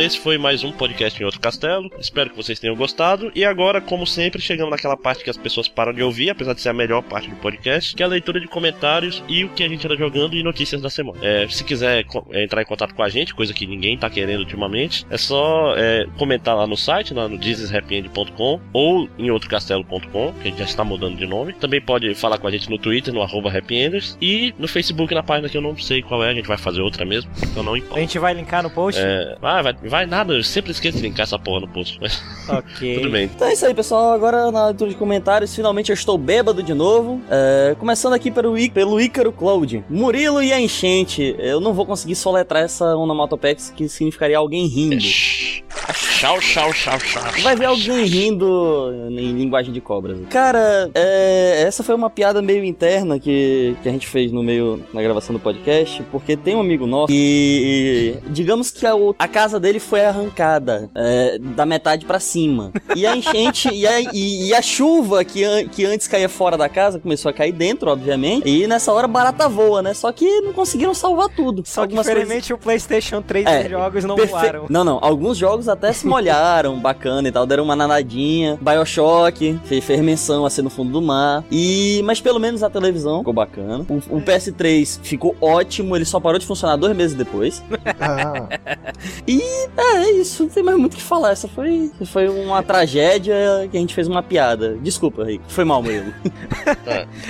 então esse foi mais um podcast em outro castelo. Espero que vocês tenham gostado. E agora, como sempre, chegamos naquela parte que as pessoas param de ouvir, apesar de ser a melhor parte do podcast, que é a leitura de comentários e o que a gente anda jogando e notícias da semana. É, se quiser é, entrar em contato com a gente, coisa que ninguém tá querendo ultimamente, é só é, comentar lá no site, lá no dizeshappyend.com ou em outrocastelo.com, que a gente já está mudando de nome. Também pode falar com a gente no Twitter, no arroba happyenders, e no Facebook, na página que eu não sei qual é, a gente vai fazer outra mesmo, então não
A
importa.
gente vai linkar no post?
É, vai, vai, vai nada, eu sempre esqueço de linkar essa porra no post. Mas
Ok.
tudo bem.
Então é isso aí, pessoal. Agora na leitura de comentários, finalmente eu estou bêbado de novo. É, começando aqui pelo, Í- pelo Ícaro Cloud. Murilo e a enchente. Eu não vou conseguir soletrar essa onomatopex que significaria alguém rindo.
Tchau, tchau, tchau, tchau.
Vai ver alguém rindo em linguagem de cobras. Cara, é, essa foi uma piada meio interna que, que a gente fez no meio na gravação do podcast, porque tem um amigo nosso que, digamos que a, o- a casa dele foi arrancada é, da metade pra cima. E a enchente e a, e, e a chuva que, an- que antes caía fora da casa começou a cair dentro, obviamente. E nessa hora barata voa, né? Só que não conseguiram salvar tudo.
Só que
Algumas coisas-
infelizmente o PlayStation 3
É,
jogos não
Perfe-
voaram.
Não, não. Alguns jogos até se molharam, bacana e tal. Deram uma nanadinha. Bioshock, fez, fez menção a ser no fundo do mar. E... Mas pelo menos a televisão ficou bacana. O, o PS3 ficou ótimo. Ele só parou de funcionar dois meses depois.
Ah,
É, é isso. Não tem mais muito o que falar. Essa foi, foi uma tragédia que a gente fez uma piada. Desculpa, Rico. Foi mal mesmo.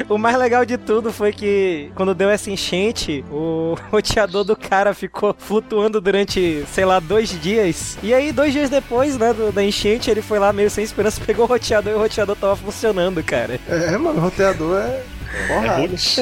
O mais legal de tudo foi que quando deu essa enchente, o roteador do cara ficou flutuando durante, sei lá, dois dias. E aí, dois dias depois, né, do- da enchente, ele foi lá meio sem esperança, pegou o roteador e o roteador tava funcionando, cara.
é, mano, o roteador é
É
porrada.
Roots.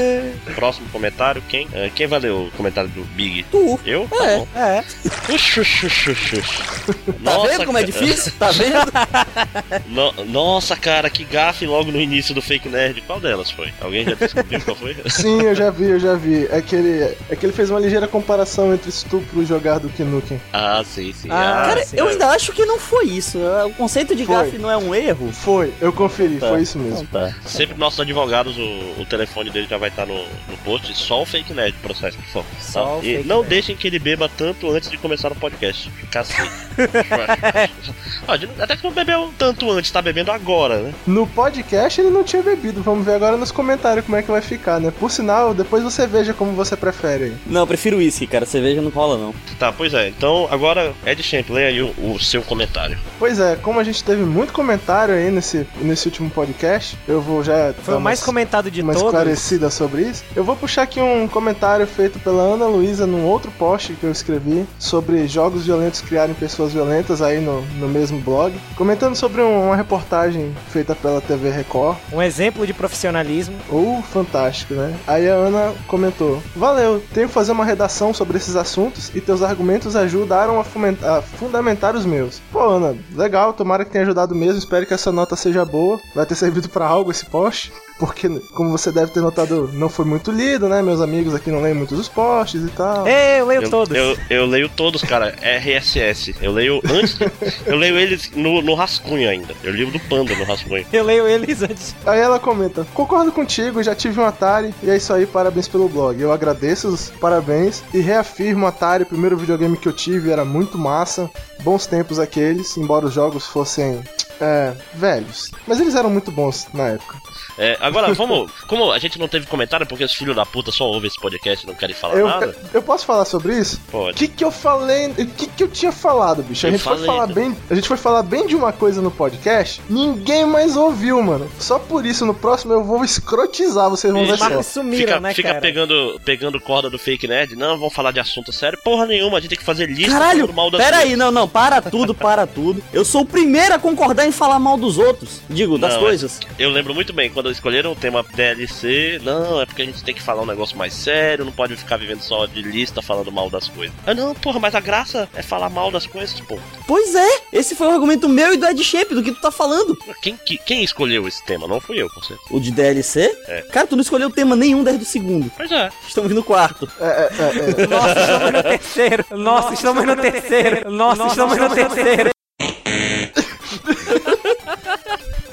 Próximo comentário, quem? É, quem vai ler o comentário do Big?
Tu.
Eu?
É.
Tá bom.
É.
Ux, ux, ux, ux, ux.
Tá
Nossa,
vendo como é difícil? Tá vendo?
No- nossa, cara, que gafe logo no início do Fake Nerd. Qual delas foi? Alguém já descobriu qual foi?
Sim, eu já vi, eu já vi. É que ele, é que ele fez uma ligeira comparação entre estupro e jogar do Nukem.
Ah, sim, sim.
Ah,
Cara,
sim.
eu ainda acho que não foi isso. O conceito de
Foi.
gafe não é um erro.
Foi, eu conferi,
Tá.
foi isso mesmo.
Então tá.
Sempre nossos advogados, o, o telefone dele já vai estar no, no post. Só o Fake Nerd processo, por favor.
Só o
E
fake
não
nerd.
deixem que ele beba tanto antes de começar o podcast. Cacete. Até que não bebeu tanto antes, tá bebendo agora, né?
No podcast ele não tinha bebido, vamos ver agora nos comentários como é que vai ficar, né? Por sinal, depois você veja como você prefere aí.
Não, eu prefiro uísque, cara. Cerveja não rola, não.
Tá, pois é. Então, agora, Ed Champ, leia aí o, o seu comentário.
Pois é, como a gente teve muito comentário aí nesse, nesse último podcast, eu vou já.
Foi o mais
umas-
comentado de
uma
todos.
esclarecida sobre isso. Eu vou puxar aqui um comentário feito pela Ana Luísa num outro post que eu escrevi sobre jogos violentos criarem pessoas violentas aí no, no mesmo blog, comentando sobre um- uma reportagem feita pela TV Record.
Um exemplo de profissionalismo.
Ou fantástico, né? Aí a Ana comentou: Valeu, tenho que fazer uma redação sobre esses assuntos e teus argumentos ajudaram a, fomen- a fundamentar os meus. Pô, Ana, legal, tomara que tenha ajudado mesmo. Espero que essa nota seja boa. Vai ter servido pra algo esse post. Porque, como você deve ter notado, não foi muito lido, né? Meus amigos aqui não leem muitos os posts e tal.
Ei, eu leio
Eu,
todos.
eu, eu leio todos, cara. RSS. Eu leio antes. eu leio eles no, no rascunho ainda. Eu li o do Panda no rascunho.
Eu leio eles antes.
Aí ela comenta: Concordo contigo, já tive um Atari e é isso aí, parabéns pelo blog. Eu agradeço os parabéns e reafirmo: Atari, o primeiro videogame que eu tive, era muito massa. Bons tempos aqueles, embora os jogos fossem. É, velhos. Mas eles eram muito bons na época.
É, agora, vamos. Como a gente não teve comentário, porque os filhos da puta só ouvem esse podcast e não querem falar
Eu,
nada.
eu posso falar sobre isso? O
Pode.
que, que eu falei? O que, que eu tinha falado, bicho? A gente foi
falei,
falar
né?
bem. A gente foi falar bem de uma coisa no podcast, ninguém mais ouviu, mano. Só por isso, no próximo eu vou escrotizar, vocês vão ver só.
sumiram,
Fica,
né,
fica
cara?
pegando, pegando corda do fake nerd. Não, vamos falar de assunto sério. Porra nenhuma, a gente tem que fazer lista
Caralho,
falando mal das
pera aí, não, não, para tudo, para tudo. Eu sou o primeiro a concordar em falar mal dos outros, digo, das
Não,
coisas.
Eu lembro muito bem, quando escolheram o tema DLC, não, é porque a gente tem que falar um negócio mais sério, não pode ficar vivendo só de lista falando mal das coisas. Ah não, porra, mas a graça é falar mal das coisas, pô.
Pois é, esse foi o argumento meu e do Ed Shape, do que tu tá falando.
Quem, que- quem escolheu esse tema? Não fui eu, com certeza.
O de DLC?
É.
Cara, tu não escolheu tema nenhum desde o segundo.
Pois é.
Estamos no quarto.
É, é, é, é.
Nossa, estamos no terceiro. Nossa, estamos no terceiro. Nossa, estamos no terceiro.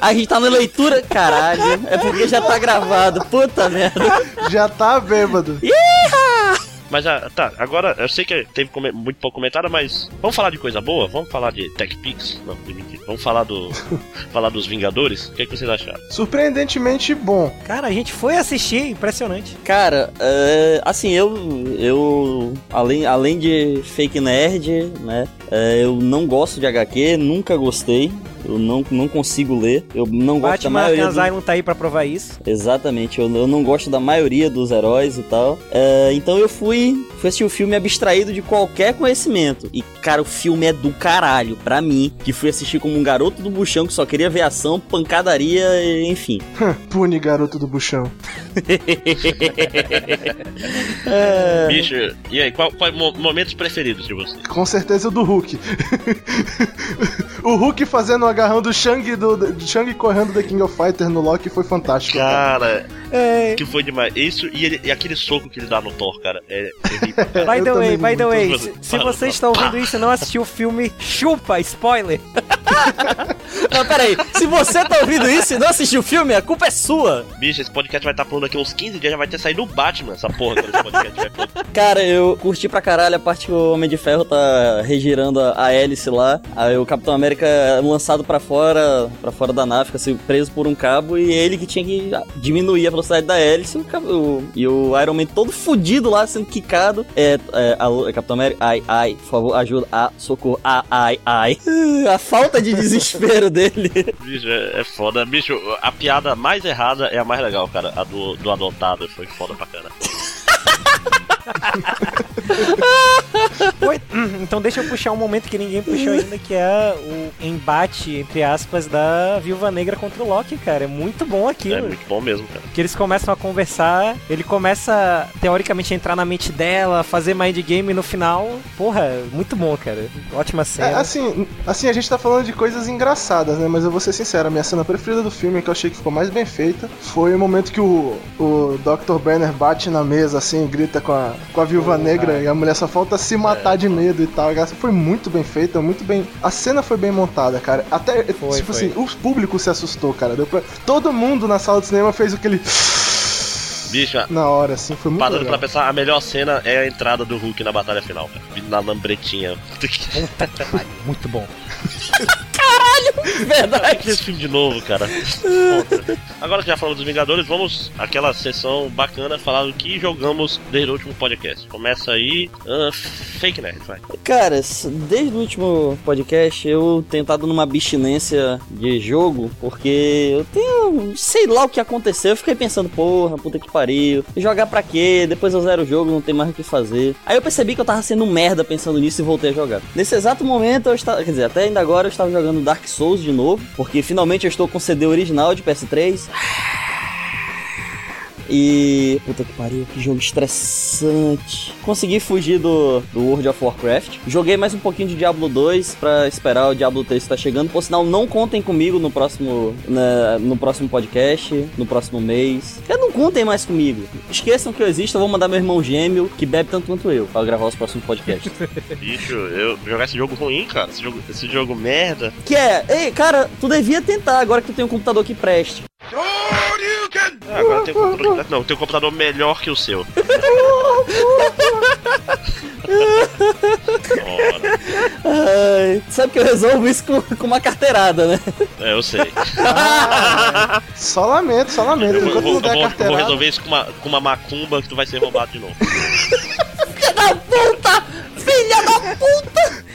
A gente tá na leitura, caralho. É porque já tá gravado. Puta merda.
Já tá bêbado.
Mas ah, tá, agora eu sei que teve muito pouco comentário, mas vamos falar de coisa boa? Vamos falar de TechPix? Não, de mentira. Vamos falar do. falar dos Vingadores? O que, é que vocês acharam?
Surpreendentemente bom.
Cara, a gente foi assistir, impressionante.
Cara, é, assim, eu, eu além, além de fake nerd, né, é, eu não gosto de HQ, nunca gostei, eu não, não consigo ler, eu não gosto da
Batman
maioria
Arkham
do-
tá aí pra provar isso.
Exatamente, eu, eu não gosto da maioria dos heróis e tal. É, então eu fui, fui assistir o filme abstraído de qualquer conhecimento. E, cara, o filme é do caralho, pra mim, que fui assistir como um garoto do buchão que só queria ver ação, pancadaria, enfim.
Pune, garoto do buchão.
É,
Bicho, e aí, qual, qual mo- momentos preferidos de vocês?
Com certeza o do Hulk. o Hulk fazendo o agarrão do Shang, do, do Shang correndo da King of Fighters no Loki foi fantástico. cara.
Cara, que foi demais. Isso e, ele- e aquele soco que ele dá no Thor, cara, é cara.
By the way, by the way, se, se você está ouvindo isso e não assistiu o filme, chupa, spoiler.
Não, peraí, se você tá ouvindo isso e não assistiu o filme, a culpa é sua.
Bicho, esse podcast vai estar pronto daqui uns 15 dias, já vai ter saído o Batman, essa porra, quando esse podcast vai pronto.
Cara, eu curti pra caralho a parte que o Homem de Ferro tá regirando a, a hélice lá. Aí o Capitão América é lançado pra fora, para fora da nave, fica assim, preso por um cabo e ele que tinha que diminuir a velocidade da hélice. O, o- e o Iron Man todo fudido lá, sendo quicado. É, é, alô, é Capitão América, ai, ai, por favor, ajuda, ah, socorro, ah, ai, ai. A falta de desespero dele.
Bicho, é, é foda. Bicho, a piada mais errada é a mais legal, cara. A do, do adotado foi foda pra caralho.
Hum, então deixa eu puxar um momento que ninguém puxou ainda, que é o embate, entre aspas, da Viúva Negra contra o Loki, cara. É muito bom
É
aquilo.
muito bom mesmo, cara.
Que eles começam a conversar, ele começa, teoricamente, a entrar na mente dela, fazer mind game e no final, porra, muito bom, cara. Ótima
É,
cena.
assim, assim, a gente tá falando de coisas engraçadas, né? Mas eu vou ser sincero, a minha cena preferida do filme, que eu achei que ficou mais bem feita, foi o momento que o, o Dr. Banner bate na mesa, assim, e grita com a, com a viúva negra, e a mulher só falta se matar de medo e tal. Essa foi muito bem feita, muito bem. A cena foi bem montada, cara. Até, tipo
foi.
assim, o público se assustou, cara. Deu pra- Todo mundo na sala de cinema fez aquele.
Bicho,
Na hora, assim, foi muito
parando
legal.
pra pensar, a melhor cena é a entrada do Hulk na batalha final, cara. Vindo na lambretinha.
Muito bom.
Verdade.
Esse filme de novo, cara. Foda. Agora que já falamos dos Vingadores, vamos àquela sessão bacana falar do que jogamos desde o último podcast. Começa aí, ah, Fake Nerd, vai.
Cara, desde o último podcast eu tenho estado numa abstinência de jogo, porque eu tenho. sei lá o que aconteceu. Eu fiquei pensando, porra, puta que pariu. Jogar pra quê? Depois eu zero o jogo, não tem mais o que fazer. Aí eu percebi que eu tava sendo um merda pensando nisso e voltei a jogar. Nesse exato momento eu estava. Quer dizer, até ainda agora eu estava jogando Dark Souls de novo, porque finalmente eu estou com o CD original de PS3.
E. Puta que pariu, que jogo estressante. Consegui fugir do, do World of Warcraft. Joguei mais um pouquinho de Diablo 2 pra esperar o Diablo 3 estar chegando. Por sinal, não contem comigo no próximo, né, no próximo podcast, no próximo mês. É, não contem mais comigo. Esqueçam que eu existo, eu vou mandar meu irmão gêmeo, que bebe tanto quanto eu, pra gravar os próximos podcasts.
Bicho, eu jogar esse jogo ruim, cara. Esse jogo, esse jogo merda.
que é, ei, cara, tu devia tentar agora que tu tem um computador que preste.
Ah, agora tem um computador. que- Não, tem um computador melhor que o seu.
Ai, sabe que eu resolvo isso com, com uma carteirada, né?
é, eu sei.
Só lamento, só lamento.
Eu vou, vou- eu vou- eu
carteirada.
vou resolver isso com uma, com uma macumba que tu vai ser roubado de novo.
Filha da puta! Filha da puta!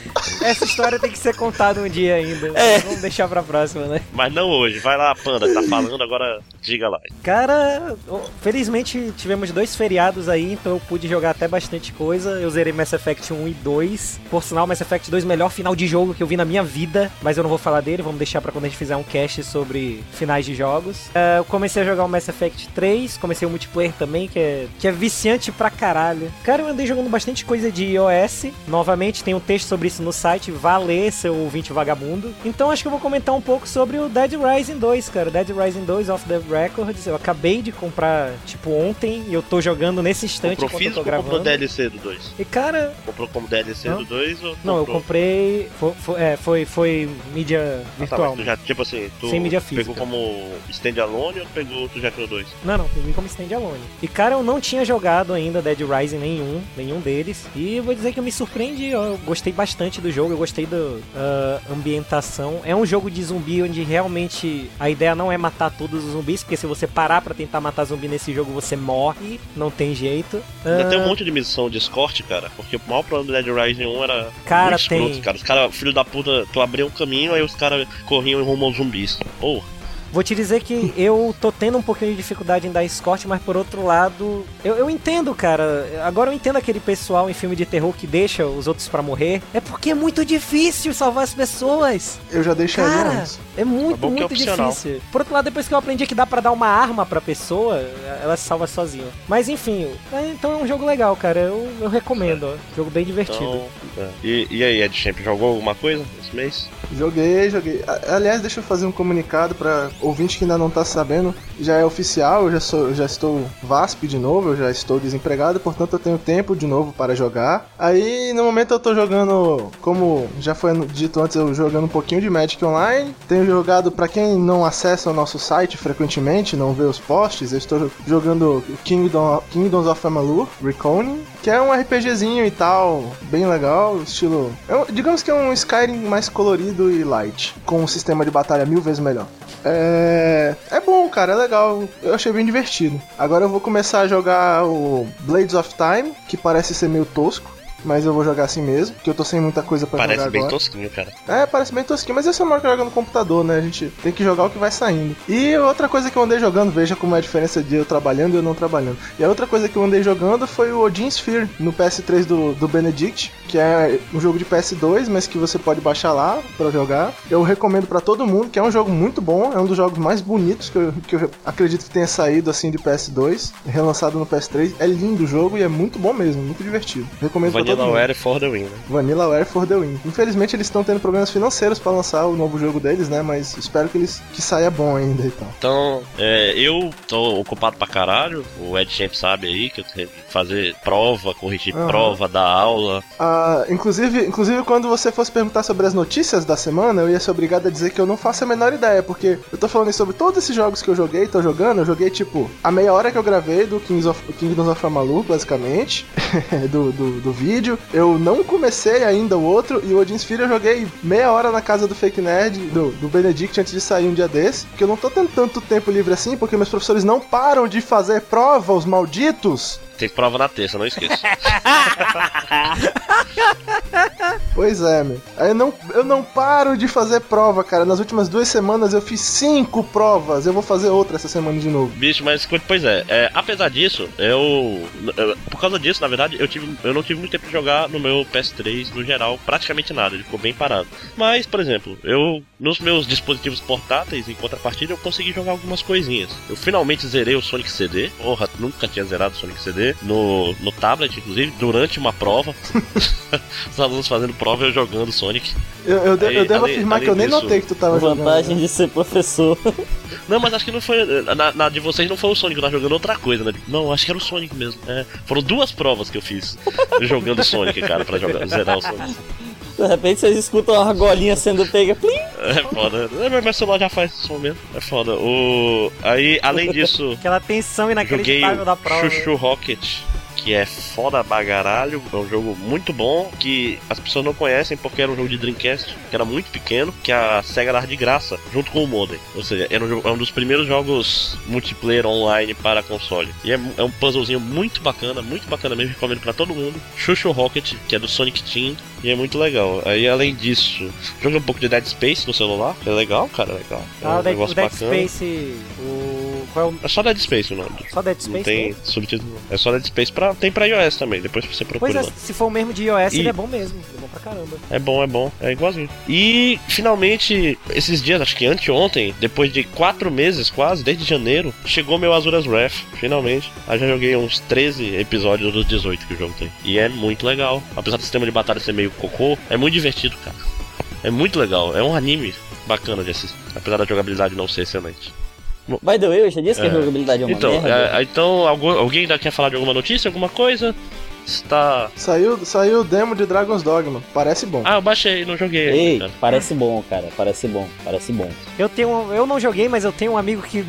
Essa história tem que ser contada um dia ainda.
É.
Vamos deixar pra próxima, né?
Mas não hoje. Vai lá, Panda, tá falando, agora diga lá.
Cara, felizmente tivemos dois feriados aí, então eu pude jogar até bastante coisa. Eu zerei Mass Effect 1 e 2. Por sinal, Mass Effect 2 melhor final de jogo que eu vi na minha vida, mas eu não vou falar dele, vamos deixar pra quando a gente fizer um cast sobre finais de jogos. É, eu comecei a jogar o Mass Effect 3, comecei o multiplayer também, que é, que é viciante pra caralho. Cara, eu andei jogando bastante coisa de iOS. Novamente, tem um texto sobre isso no site, vá ler, seu ouvinte vagabundo. Então acho que eu vou comentar um pouco sobre o Dead Rising 2, cara. Dead Rising 2 Off the Records. Eu acabei de comprar, tipo, ontem, e eu tô jogando nesse instante
Comprou
enquanto eu
físico
tô
ou comprou
gravando.
DLC do 2?
E cara,
Comprou como DLC
Hã?
do 2 ou
não, eu comprei. Foi, foi, é, foi, foi mídia
Ah, tá,
virtual.
mas tu já, tipo assim, tu
Sem mídia
pegou
física.
como standalone ou pegou, tu já criou dois?
Não, não, peguei como standalone. E cara, eu não tinha jogado ainda Dead Rising nenhum, nenhum deles. E eu vou dizer que eu me surpreendi, eu gostei bastante do jogo, eu gostei da ah, ambientação. É um jogo de zumbi onde realmente a ideia não é matar todos os zumbis, porque se você parar pra tentar matar zumbi nesse jogo, você morre, não tem jeito.
Ainda
Ah,
tem um monte de missão de escort, cara, porque o maior problema do Dead Rising 1 era
Cara,
muito escroto,
tem.
cara. Os caras, filho da puta, tu abria um caminho, aí os caras corriam rumo aos zumbis. Porra.
Vou te dizer que eu tô tendo um pouquinho de dificuldade em dar escorte, mas por outro lado, eu, eu entendo, cara. Agora eu entendo aquele pessoal em filme de terror que deixa os outros pra morrer. É porque é muito difícil salvar as pessoas.
Eu já deixaria
Cara,
antes.
é muito,
É que é
muito
opcional.
difícil. Por outro lado, depois que eu aprendi que dá pra dar uma arma pra pessoa, ela se salva sozinha. Mas enfim, é, então é um jogo legal, cara. Eu, eu recomendo, ó. Jogo bem divertido.
Então, é. e, e aí, Ed Champ, jogou alguma coisa esse mês?
Joguei, joguei. Aliás, deixa eu fazer um comunicado pra ouvinte que ainda não tá sabendo. Já é oficial, eu já, sou, já estou VASP de novo, eu já estou desempregado, portanto eu tenho tempo de novo para jogar. Aí no momento eu tô jogando, como já foi dito antes, eu jogando um pouquinho de Magic Online. Tenho jogado, pra quem não acessa o nosso site frequentemente, não vê os posts, eu estou jogando Kingdom, Kingdoms of Amalur, Reconing, que é um RPGzinho e tal, bem legal, estilo. é digamos que é um Skyrim mais colorido e light, com um sistema de batalha mil vezes melhor. É. É bom, cara, é legal. Eu achei bem divertido. Agora eu vou começar a jogar o Blades of Time, que parece ser meio tosco. Mas eu vou jogar assim mesmo, porque eu tô sem muita coisa pra
Parece
jogar
bem
agora.
tosquinho, cara.
É, parece bem tosquinho, mas esse é o que joga no computador, né? A gente tem que jogar o que vai saindo. E outra coisa que eu andei jogando, veja como é a diferença de eu trabalhando e eu não trabalhando. E a outra coisa que eu andei jogando foi o Odin Sphere no PS3 do, do Benedict, que é um jogo de PS2, mas que você pode baixar lá pra jogar. Eu recomendo pra todo mundo, que é um jogo muito bom, é um dos jogos mais bonitos que eu, que eu acredito que tenha saído assim de PS2, relançado no PS3. É lindo o jogo e é muito bom mesmo, muito divertido. Recomendo mundo.
Vanillaware for the win, né?
Vanillaware for the win. Infelizmente eles estão tendo problemas financeiros pra lançar o novo jogo deles, né? Mas espero que eles que saia bom ainda e tal.
Então, é, eu tô ocupado pra caralho. O Ed Champ sabe aí que eu tenho que fazer prova, corrigir
Aham.
prova, dar aula.
Ah, inclusive, inclusive, quando você fosse perguntar sobre as notícias da semana, eu ia ser obrigado a dizer que eu não faço a menor ideia, porque eu tô falando sobre todos esses jogos que eu joguei, tô jogando, eu joguei tipo a meia hora que eu gravei do Kings of, Kingdoms of Amalur, basicamente, do, do, do vídeo. Eu não comecei ainda o outro, e o Odin Sphere eu joguei meia hora na casa do Fake Nerd, do, do Benedict, antes de sair um dia desse, porque eu não tô tendo tanto tempo livre assim, porque meus professores não param de fazer prova, os malditos.
Tem prova na terça, não esqueça.
Pois é, meu. Eu não, eu não paro de fazer prova, cara. Nas últimas duas semanas eu fiz cinco provas. Eu vou fazer outra essa semana de novo.
Bicho, mas pois é, é, apesar disso, eu, eu- Por causa disso, na verdade, eu, tive, eu não tive muito tempo de jogar no meu PS3 no geral, praticamente nada, ele ficou bem parado. Mas, por exemplo, eu. Nos meus dispositivos portáteis, em contrapartida, eu consegui jogar algumas coisinhas. Eu finalmente zerei o Sonic CD. Porra, nunca tinha zerado o Sonic CD. No, no tablet, inclusive, durante uma prova. Os alunos fazendo prova e eu jogando Sonic.
Eu, eu, de-
Aí,
eu devo
além-
afirmar que eu nem
disso-
notei que tu tava jogando.
Vantagem de ser professor.
Não, mas acho que não foi. Na, na de vocês não foi o Sonic, eu tava jogando outra coisa, né? Não, acho que era o Sonic mesmo. É, foram duas provas que eu fiz jogando Sonic, cara, pra jogar, zerar o Sonic.
De repente vocês escutam uma argolinha sendo pega. Plim!
É foda. É, mas meu celular já faz som mesmo. É foda. O... Aí, além disso,
Aquela tensão
joguei
inacreditável da prova.
Chuchu Rocket. Que é foda bagaralho, é um jogo muito bom que as pessoas não conhecem porque era um jogo de Dreamcast, que era muito pequeno, que a SEGA dava de graça, junto com o modem. Ou seja, era um, jogo- é um dos primeiros jogos multiplayer online para console. E é, é um puzzlezinho muito bacana, muito bacana mesmo, recomendo pra todo mundo. Chuchu Rocket, que é do Sonic Team, e é muito legal. Aí além disso, joguei um pouco de Dead Space no celular, é legal, cara, é legal. É
Ah,
um
o Dead, o Dead. Space. O. Qual é o.
É só Dead Space o nome.
Só Dead
Não
Space?
tem
né?
subtítulo. É só Dead Space pra. Tem pra iOS também, depois você procura.
Pois é, se for o mesmo de iOS,
E-
ele é bom mesmo. Ele é bom pra caramba.
É bom, é bom, é igualzinho. E finalmente, esses dias, acho que anteontem, depois de quatro meses quase, desde janeiro, chegou meu Azura's Wrath, finalmente. Aí já joguei uns 13 episódios dos 18 que o jogo tem. E é muito legal. Apesar do sistema de batalha ser meio cocô, é muito divertido, cara. É muito legal, é um anime bacana de assistir. Apesar da jogabilidade não ser excelente.
By the way, eu já disse que a
É.
jogabilidade é uma
Então,
merda.
é, então algum- alguém ainda quer falar de alguma notícia, alguma coisa? Está.
Saiu, saiu o demo de Dragon's Dogma. Parece bom.
Ah, eu baixei, não joguei.
Ei,
cara.
parece bom, cara. Parece bom, parece bom.
Eu tenho. Eu não joguei, mas eu tenho um amigo que,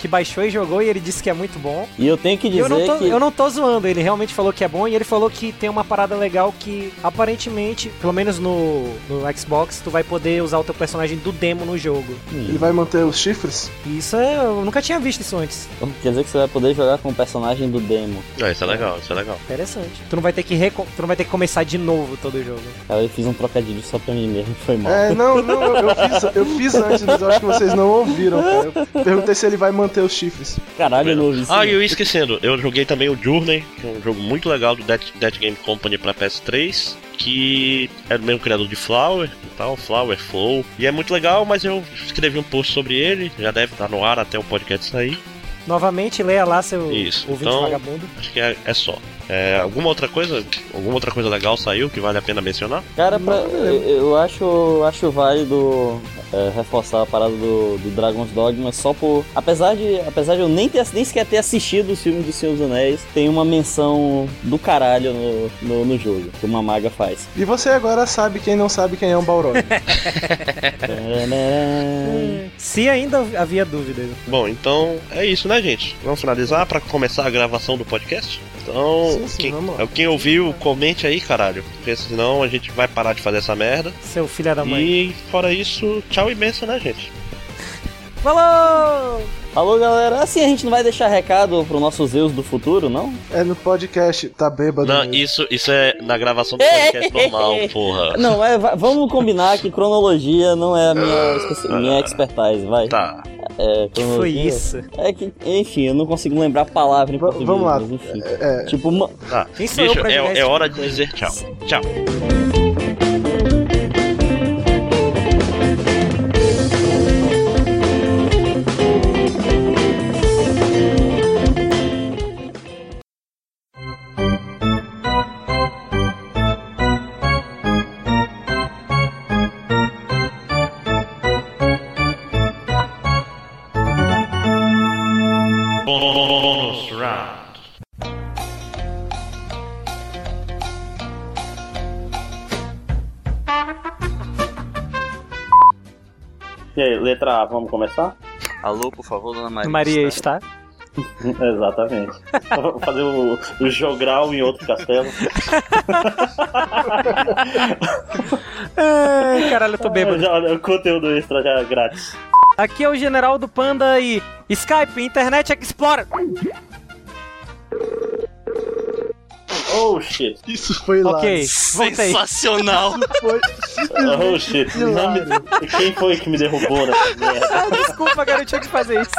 que baixou e jogou e ele disse que é muito bom.
E eu tenho que
E
dizer
eu não, tô,
que.
eu não tô zoando, ele realmente falou que é bom e ele falou que tem uma parada legal que aparentemente, pelo menos no, no Xbox, tu vai poder usar o teu personagem do demo no jogo.
Ele vai manter os chifres?
E isso é, eu nunca tinha visto isso antes.
Quer dizer que você vai poder jogar com o personagem do demo.
Ah, isso é legal, isso é legal.
Interessante. Tu não vai ter que reco- tu não vai ter que começar de novo todo o jogo.
Cara, eu fiz um trocadilho só pra mim mesmo, foi mal.
É, não, não, eu, eu fiz, eu fiz antes, mas eu acho que vocês não ouviram, cara. Eu perguntei se ele vai manter os chifres.
Caralho, eu não ouvi isso.
Ah, e eu ia esquecendo, eu joguei também o Journey, que é um jogo muito legal do Dead, Dead Game Company pra PS3, que é do mesmo criador de Flower e tal, Flower Flow. E é muito legal, mas eu escrevi um post sobre ele, já deve estar no ar até o podcast sair.
Novamente, leia lá seu
Isso,
ouvinte
então-
vagabundo.
Acho que é, é só. É, alguma outra coisa? Alguma outra coisa legal saiu que vale a pena mencionar?
Cara, pra- eu, eu acho, acho válido é, reforçar a parada do, do Dragon's Dogma só por. Apesar de, apesar de eu nem, ter, nem sequer ter assistido os filmes do Senhor dos Anéis, tem uma menção do caralho no, no, no jogo, que uma maga faz.
E você agora sabe quem não sabe quem é um Balrog.
Se ainda havia dúvidas.
Bom, então é isso, né, gente? Vamos finalizar pra começar a gravação do podcast? Então,
Sim, sim,
quem,
vamos lá.
quem ouviu, comente aí, caralho. Porque senão a gente vai parar de fazer essa merda.
Seu filho da mãe.
E fora isso, tchau e benção, né, gente?
Falou!
Alô, galera. Assim a gente não vai deixar recado pro nossos Zeus do futuro, não?
É no podcast, tá bêbado.
Não,
mesmo.
isso, isso é na gravação do podcast normal, porra.
Não, é, va- vamos combinar que cronologia não é a minha, especi- minha expertise, vai.
Tá.
É,
Que foi isso?
É que, enfim, eu não consigo lembrar a palavra em português.
vamos lá.
Mas enfim.
É,
Tipo, uma...
Tá.
Quem eu
Bicho, é, é hora
de
de
coisa?
dizer tchau. Tchau.
Vamos começar?
Alô, por favor, dona Maria.
Maria está.
Exatamente. Vou fazer o, o jogral em outro castelo.
Ai, caralho, eu tô bêbado.
Já, o conteúdo extra já é grátis.
Aqui é o General do Panda e Skype, Internet Explorer.
Oh shit.
Isso foi lá.
Ok, voltei.
Sensacional.
Foi
Oh shit. Me- Quem foi que me derrubou nessa merda?
Ah, desculpa, cara, eu tinha que fazer isso.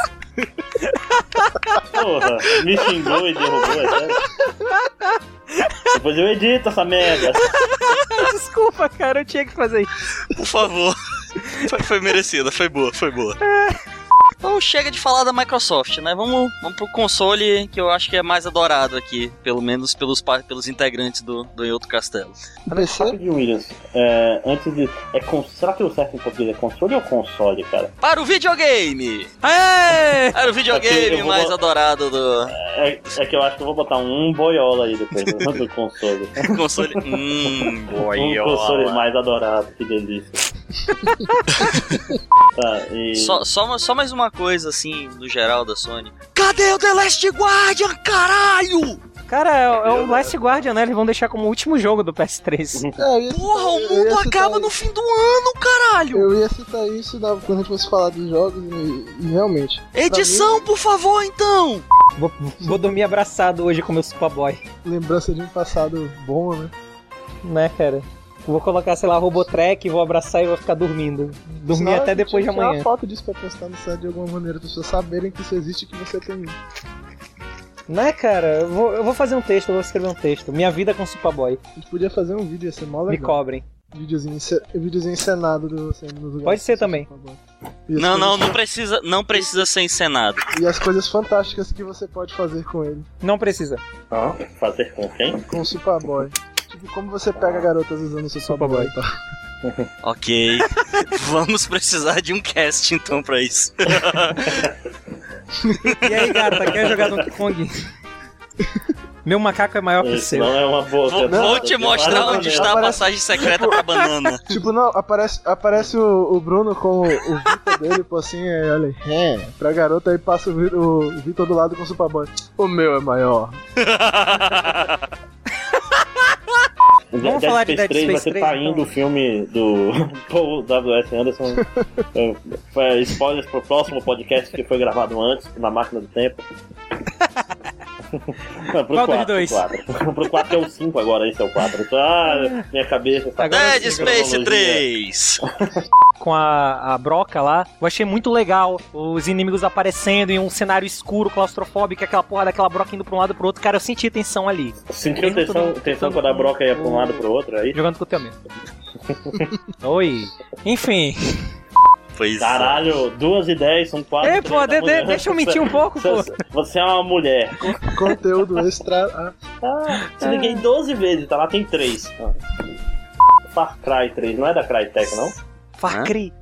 Porra, me xingou e derrubou, é sério? Depois eu edito essa merda.
Desculpa, cara, eu tinha que fazer isso.
Por favor. Foi, foi merecida, foi boa, foi boa. Então chega de falar da Microsoft, né? Vamos, vamos pro console que eu acho que é mais adorado aqui, pelo menos pelos, pelos integrantes do, do Em Outro Castelo.
PC?
Rapidinho, Williams. É, antes de. É. Será que o certo em português é console ou console, cara?
Para o videogame!
Aê!
Para o videogame
vou-
mais adorado do
É, é que eu acho que eu vou botar um boiola aí depois do, do console.
console. hum,
Um console
boiola.
mais adorado, que delícia. tá, e.
Só, só, só mais uma coisa, assim, no geral da Sony. Cadê o The Last Guardian, caralho?
Cara, é, é o Last Guardian, né? Eles vão deixar como último jogo do PS3.
É, citar-
Porra, o mundo acaba
isso.
no fim do ano, caralho!
Eu ia citar isso na- quando a gente fosse falar dos jogos e, e realmente.
Edição, por favor, então!
Vou, vou dormir abraçado hoje com meu Superboy.
Lembrança de um passado bom, né?
Né, cara? Vou colocar, sei lá, Robotrek, vou abraçar e vou ficar dormindo. Dormir até depois de amanhã.
uma foto disso pra postar no site de alguma maneira, as pessoas saberem que isso existe e que você tem.
Né, cara? Eu vou, eu vou fazer um texto, eu vou escrever um texto. Minha vida com Superboy.
A gente podia fazer um vídeo, ia ser mó
Me
legal.
cobrem.
Videozinho, ence- videozinho encenado do você indo nos lugares.
Pode ser também.
Não, não, não precisa, não precisa ser encenado.
E as coisas fantásticas que você pode fazer com ele.
Não precisa.
Ah, fazer com quem?
Com o Superboy. Tipo, como você pega garotas usando o Superboy. Tá?
Ok. Vamos precisar de um cast, então, pra isso.
E aí, gata, quer jogar Donkey Kong? Meu macaco é maior que o seu.
não é uma boa.
Vou,
Não,
vou te mostrar onde está a
Aparece-
passagem secreta pra banana.
Tipo, não, aparece, aparece o, o Bruno com o, o Vitor dele, pô, assim, aí, olha, é, pra garota, aí passa o, o Vitor do lado com o Superboy. O meu é maior.
Vamos falar de Dead
3 vai
Space
ser
3,
saindo
então.
o filme do Paul W.S. Anderson. É, spoilers pro próximo podcast que foi gravado antes, na máquina do tempo. Não, pro
Qual dos
4,
dois?
Pro 4. pro 4 que é o 5 agora, esse é o 4. Ah, minha cabeça tá
Agora
Dead Space 3!
Com a, a broca lá, eu achei muito legal. Os inimigos aparecendo em um cenário escuro, claustrofóbico, aquela porra daquela broca indo pra um lado pro outro. Cara, eu senti tensão ali.
Sentiu tensão, tensão quando a broca ia pra um lado pro outro, aí?
Jogando com o teu mesmo. Oi. Enfim.
Pois é.
Caralho, duas e dez, são quatro.
Ei,
três
pô, de- de- deixa eu mentir um pouco, pô.
Você, é uma mulher.
Conteúdo extra. ah,
Ah, te liguei 12 vezes, tá lá, tem 3. Far Cry 3, não é da Crytek, não?
Far Cry.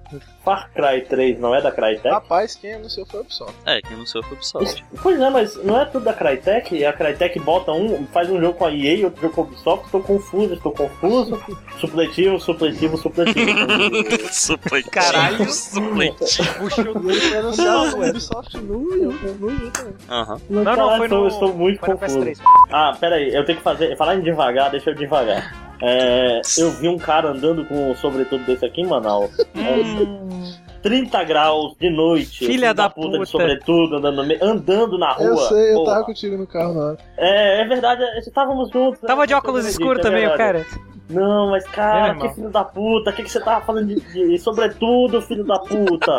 Far Cry 3 não é da Crytek?
Rapaz, quem anunciou foi o Ubisoft.
É, que não sou eu, foi o Ubisoft.
Pois é, mas não é tudo da Crytek? A Crytek bota um, faz um jogo com a EA e outro jogo com a Ubisoft. Estou confuso, estou confuso. Supletivo, supletivo, supletivo.
Supletivo.
Caralho.
Supletivo.
Foi anunciado o Ubisoft no Wii.
Aham.
Não, não,
Caralho,
foi
estou-
no.
estou muito
foi
confuso.
PS3.
Ah, pera aí, eu tenho que fazer. Falar em devagar, deixa eu devagar. É, eu vi um cara andando com um sobretudo desse aqui em Manaus.
Hum.
30 graus de noite.
Filha da
puta.
puta.
de sobretudo, andando, andando na rua.
Eu sei, eu
Porra.
tava contigo no carro na hora.
É, é verdade, é, estávamos juntos. né?
Tava de óculos escuros
é
também, o cara.
Não, mas
É,
cara,
irmão.
que filho da puta, o que, que você tava falando de, de sobretudo, filho da puta?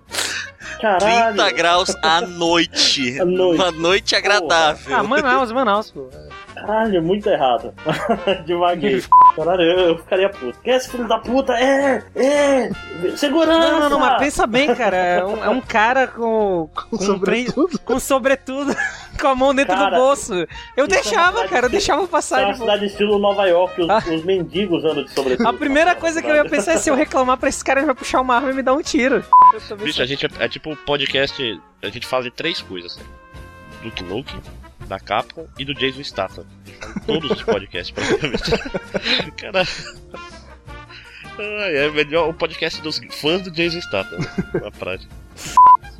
Caralho.
30 graus à noite.
À noite.
Uma noite agradável.
Ah, Manaus, Manaus, pô.
Caralho, muito errado. Devaguei. Caralho, eu, eu ficaria puto. Quem é esse filho da puta? É! É! Segurança!
Não, não, não, mas pensa bem, cara. É um, é um cara com. Com, trem-
Sobretudo.
com sobretudo, com a mão dentro
Cara,
do bolso. Eu
é
deixava,
uma
cara, eu deixava
É
passar.
uma
de boa.
cidade estilo Nova York, os,
Ah.
os mendigos andam de sobretudo.
A primeira coisa que eu ia pensar é se eu reclamar pra esse cara, ele vai puxar uma arma e me dar um tiro.
Bicho, a gente é, é tipo podcast. A gente fala de três coisas: né? do Knuck, da Capcom e do Jason Statham. Em todos os podcasts, praticamente. Cara. É melhor o podcast dos fãs do Jason Statham, na prática.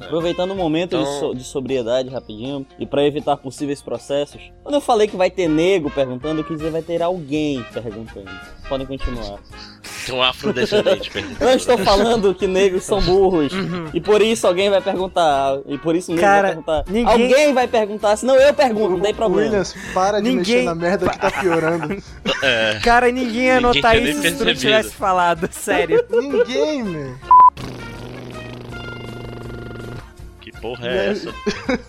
Aproveitando o momento de,
Então-
so- de sobriedade rapidinho e pra evitar possíveis processos, quando eu falei que vai ter nego perguntando, eu quis dizer vai ter alguém perguntando. Podem continuar.
Tem um afrodescendente perguntando.
Eu estou falando que negros são burros.
Uhum.
E por isso alguém vai perguntar. E por isso
Cara,
vai perguntar.
ninguém-
Alguém vai perguntar, senão eu pergunto, não tem problema.
Williams, para de
Ninguém-
mexer na merda que tá piorando.
É.
Cara, ninguém ia
Ninguém
notar isso se tu não tivesse falado, sério.
Ninguém, man.
Porra é essa?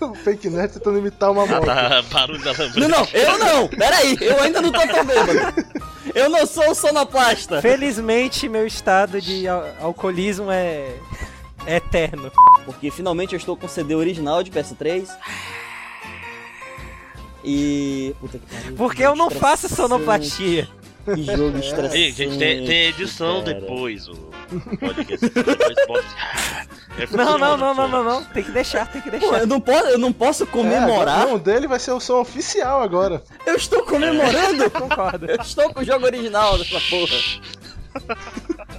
o Fake Nerd tentando imitar uma
Ah,
moto.
tá, barulho da lambreta.
Não, não, eu não! Peraí, eu ainda não tô tão bêbado. Eu não sou o sonoplasta.
Felizmente, meu estado de al- alcoolismo é... é eterno.
Porque finalmente eu estou com o CD original de PS3. E. Puta que pariu.
Porque eu não faço sonoplastia.
Que jogo estressante.
Ei, gente, tem, tem edição
cara.
depois. O podcast. Depois pode. É
Não, não, não, não, não, não. Tem que deixar, tem que
Pô,
deixar.
eu não posso, eu não posso
É,
comemorar.
não, o dele vai ser o som oficial agora.
Eu estou comemorando.
Concordo.
Eu estou com o jogo original dessa porra.